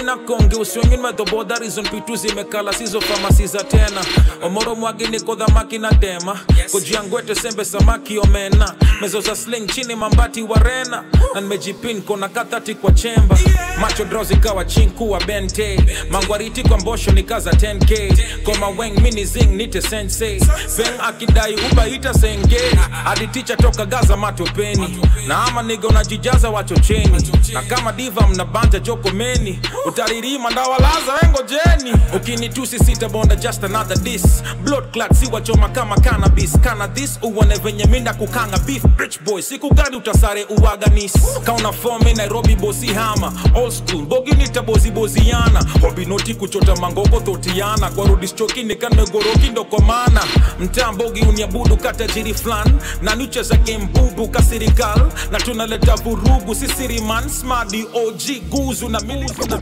Inakonge usiwengine medhoboda rizon pitu zimekala sizo famasi za tena. Omoro mwagi niko dhamaki na tema. Kojiangwete sembe samaki omena. Mezo za sling chini mambati wa rena. Na nimejipin kona kathati kwa chemba. Macho dro zikawa chinku wa bente. Mangwariti kwa mbosho nikaza 10k koma weng mini zing nite sensei. Veng akidai ubaita senge. Aditicha toka gaza matopeni. Na ama niga unajijaza wachocheni na kama diva mnabanja jokomeni. Utaririma ndawalaza wengojeni ukinitusi sitabonda just another dis blood clot si wachoma kama cannabis. Kana this uone venye minda kukanga beef. Rich boy siku gani utasare uwaganis kauna fome nairobi bosi hama. Old school boginita bozi boziana kuchota mangogo thotiana kwa rudischoki nikanegoroki ndokomana mtaa mbogi uniabudu katajiri flan. Na nucheza game bubu kasirikal na tunaleta vurugu smadi og guzu na milifu <laughs> na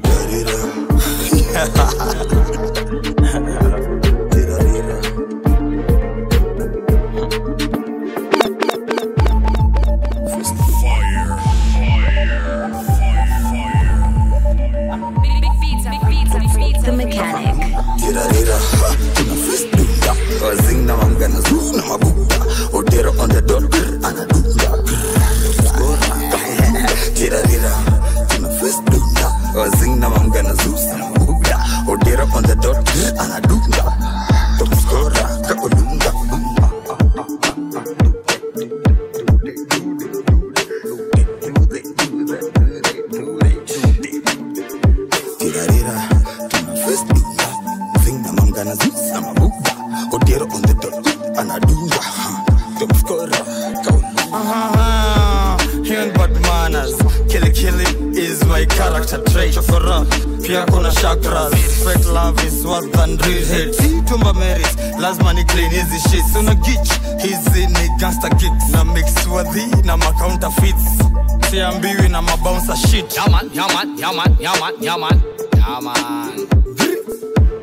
yaman, yaman, yaman, yaman Yaman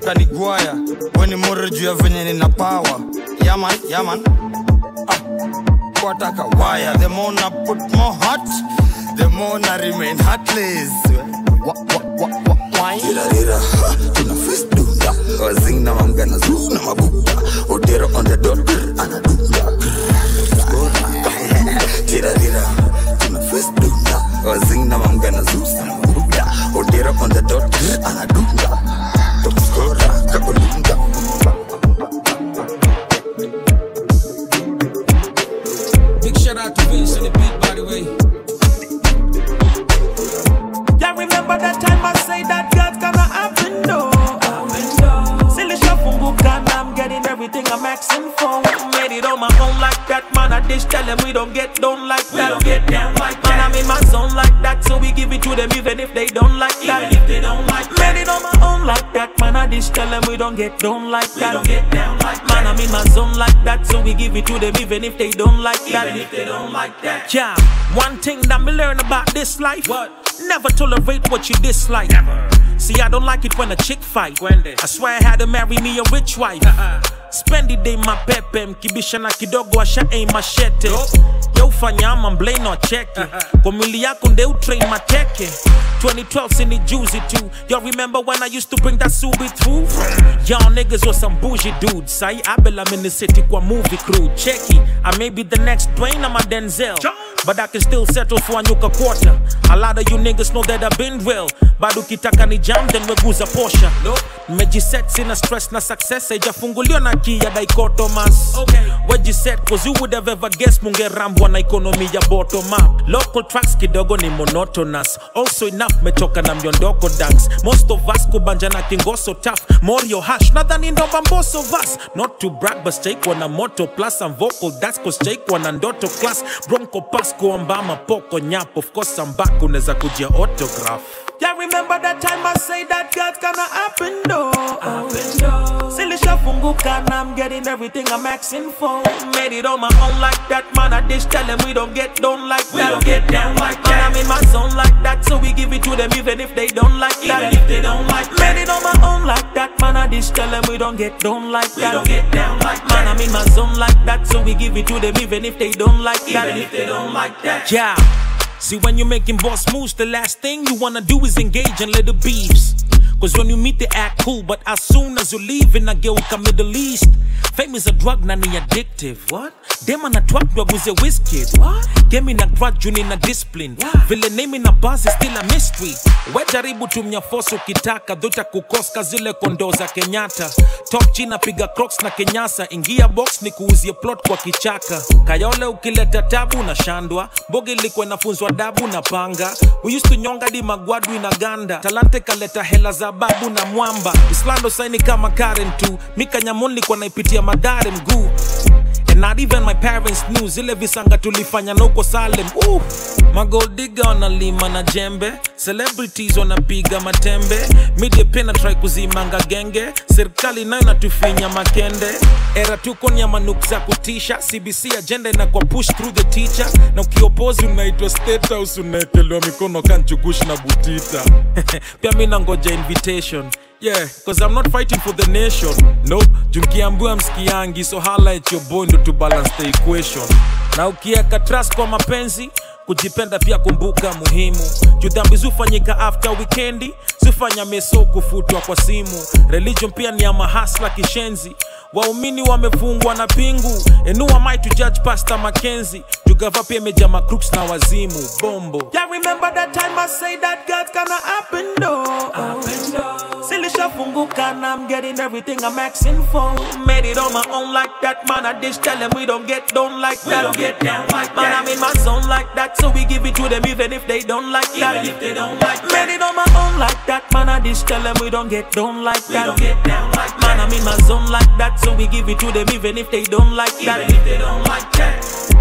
Kanigwaya, weni mure juu ya venye nina power Yaman, yaman wataka waya. the more na put more hot the more na remain heartless wa, wa, wa, wa, wine. Tirarira, tuna fist dunda Wazing na mangana zoo na mabuta. Odero on the dot, anadunda Dira, Tirarira, Odero on get down like that. don't get down like that. man, I'm in my zone like that, so we give it to them even if they don't like that. Even if they don't like that. Yeah, one thing that me learn about this life. What? Never tolerate what you dislike. See, I don't like it when a chick fight. I swear I had to marry me a rich wife. Uh-uh. Spend the day mapepe mkibishana kidogo asha aim machete yo fanya ama mblame or cheki uh-huh. kwa mwili yako nde utrain mateke. 2012 sini juicy too. Y'all remember when I used to bring that subi through? Y'all niggas was some bougie dudes. Sai abel I'm in the city kwa movie crew. Checky I may be the next Dwayne I'm a Denzel but I can still settle for a nyuka quarter. A lot of you niggas know that I've been real. Bado ukitaka ni jam then weguza posha mejiset sina stress na success. Haijafunguliwa na ya dichotomous okay. wejiset cause you would have ever guessed mungerambwa na ekonomi ya bottom up. Local tracks kidogo ni monotonous. Also enough metoka na myondoko dance most of us kubanja na kingoso tough. Morio hash nadhani ndo bamboso vas. Not to brag but stake wana moto plus and vocal that's cause stake wana ndoto class. Bronco pass kuambama poko nyap of course I'm back unaweza kujia autograph Yeah, remember that time I say that God's gonna happen, though. Silly shafunguka, and I'm getting everything I'm asking for. Made it on my own like that, man. I dish tell them we don't get down like We that. don't get down like Man, I'm in my zone like that, so we give it to them even if they don't like that. Even if they don't like Made it on my own like that, man. I dish tell them we don't get down like We that. don't get down like Man, I'm in my zone like that, so we give it to them even if they don't like that. Even if they don't like that. Yeah. See, when you're making boss moves, the last thing you wanna do is engage in little beefs. Cause when you meet, they act cool, but as soon as you leave, in a geuka Middle East. Fame is a drug na addictive. What? Dem anatwak a whiskey. What? Game a grudge nina discipline. Vile name ina buzz is still a mystery. We jaribu tumia force ukitaka, dhota kukoska zile kondo za Kenyatta. Top china piga crocs na kenyasa, ingia box ni kuuzie plot kwa kichaka. Kayole ukileta tabu na shandwa, bogi ilikuwa inafunzwa dabu na panga. We used to nyonga di magwadu inaganda, talante kaleta hela za babu na mwamba. Islando saini kama Karen tu, mikanyamunlikwa naipitia madare mguu And not even my parents knew. Zile visanga tulifanya na Salem. Ooh, magold digger wanalima na jembe, celebrities wanapiga matembe, media pia try kuzimanga genge, serikali nayo natufinya makende. Era tuko ni manuk za kutisha, CBC agenda inakuwa push through the teacher, na ukiopozi unaitwa state house, unaekelewa mikono kanchugush na butita. <laughs> pia mi nangoja invitation Yeah, cause I'm not fighting for the nation. Nope, junkiambua mskiangi, so hala your boindo to balance the equation. Na ukieka trust kwa mapenzi, kujipenda pia kumbuka muhimu. Juu dhambi zufanyika after wikendi zufanya meso kufutwa kwa simu. Religion pia ni ya mahasla kishenzi. Waumini wamefungwa na pingu. enua who am I to judge Pastor makenzi Jugava pia imeja macrooks na wazimu. Bombo. Yeah, remember that time I say that God's gonna happen, though. Silly shafunguka, and I'm getting everything I'm asking for. Made it on my own like that, man. I dish tell them we don't get down like We that. don't get down like man, that. I'm in my zone like that, so we give it to them even if they don't like Even that. if they don't like that. Made it on my own like that, man. I dish tell them we don't get down like We that. don't get down like Man, I'm in my zone like that, so we give it to them even if they don't like that. Even if they don't like that.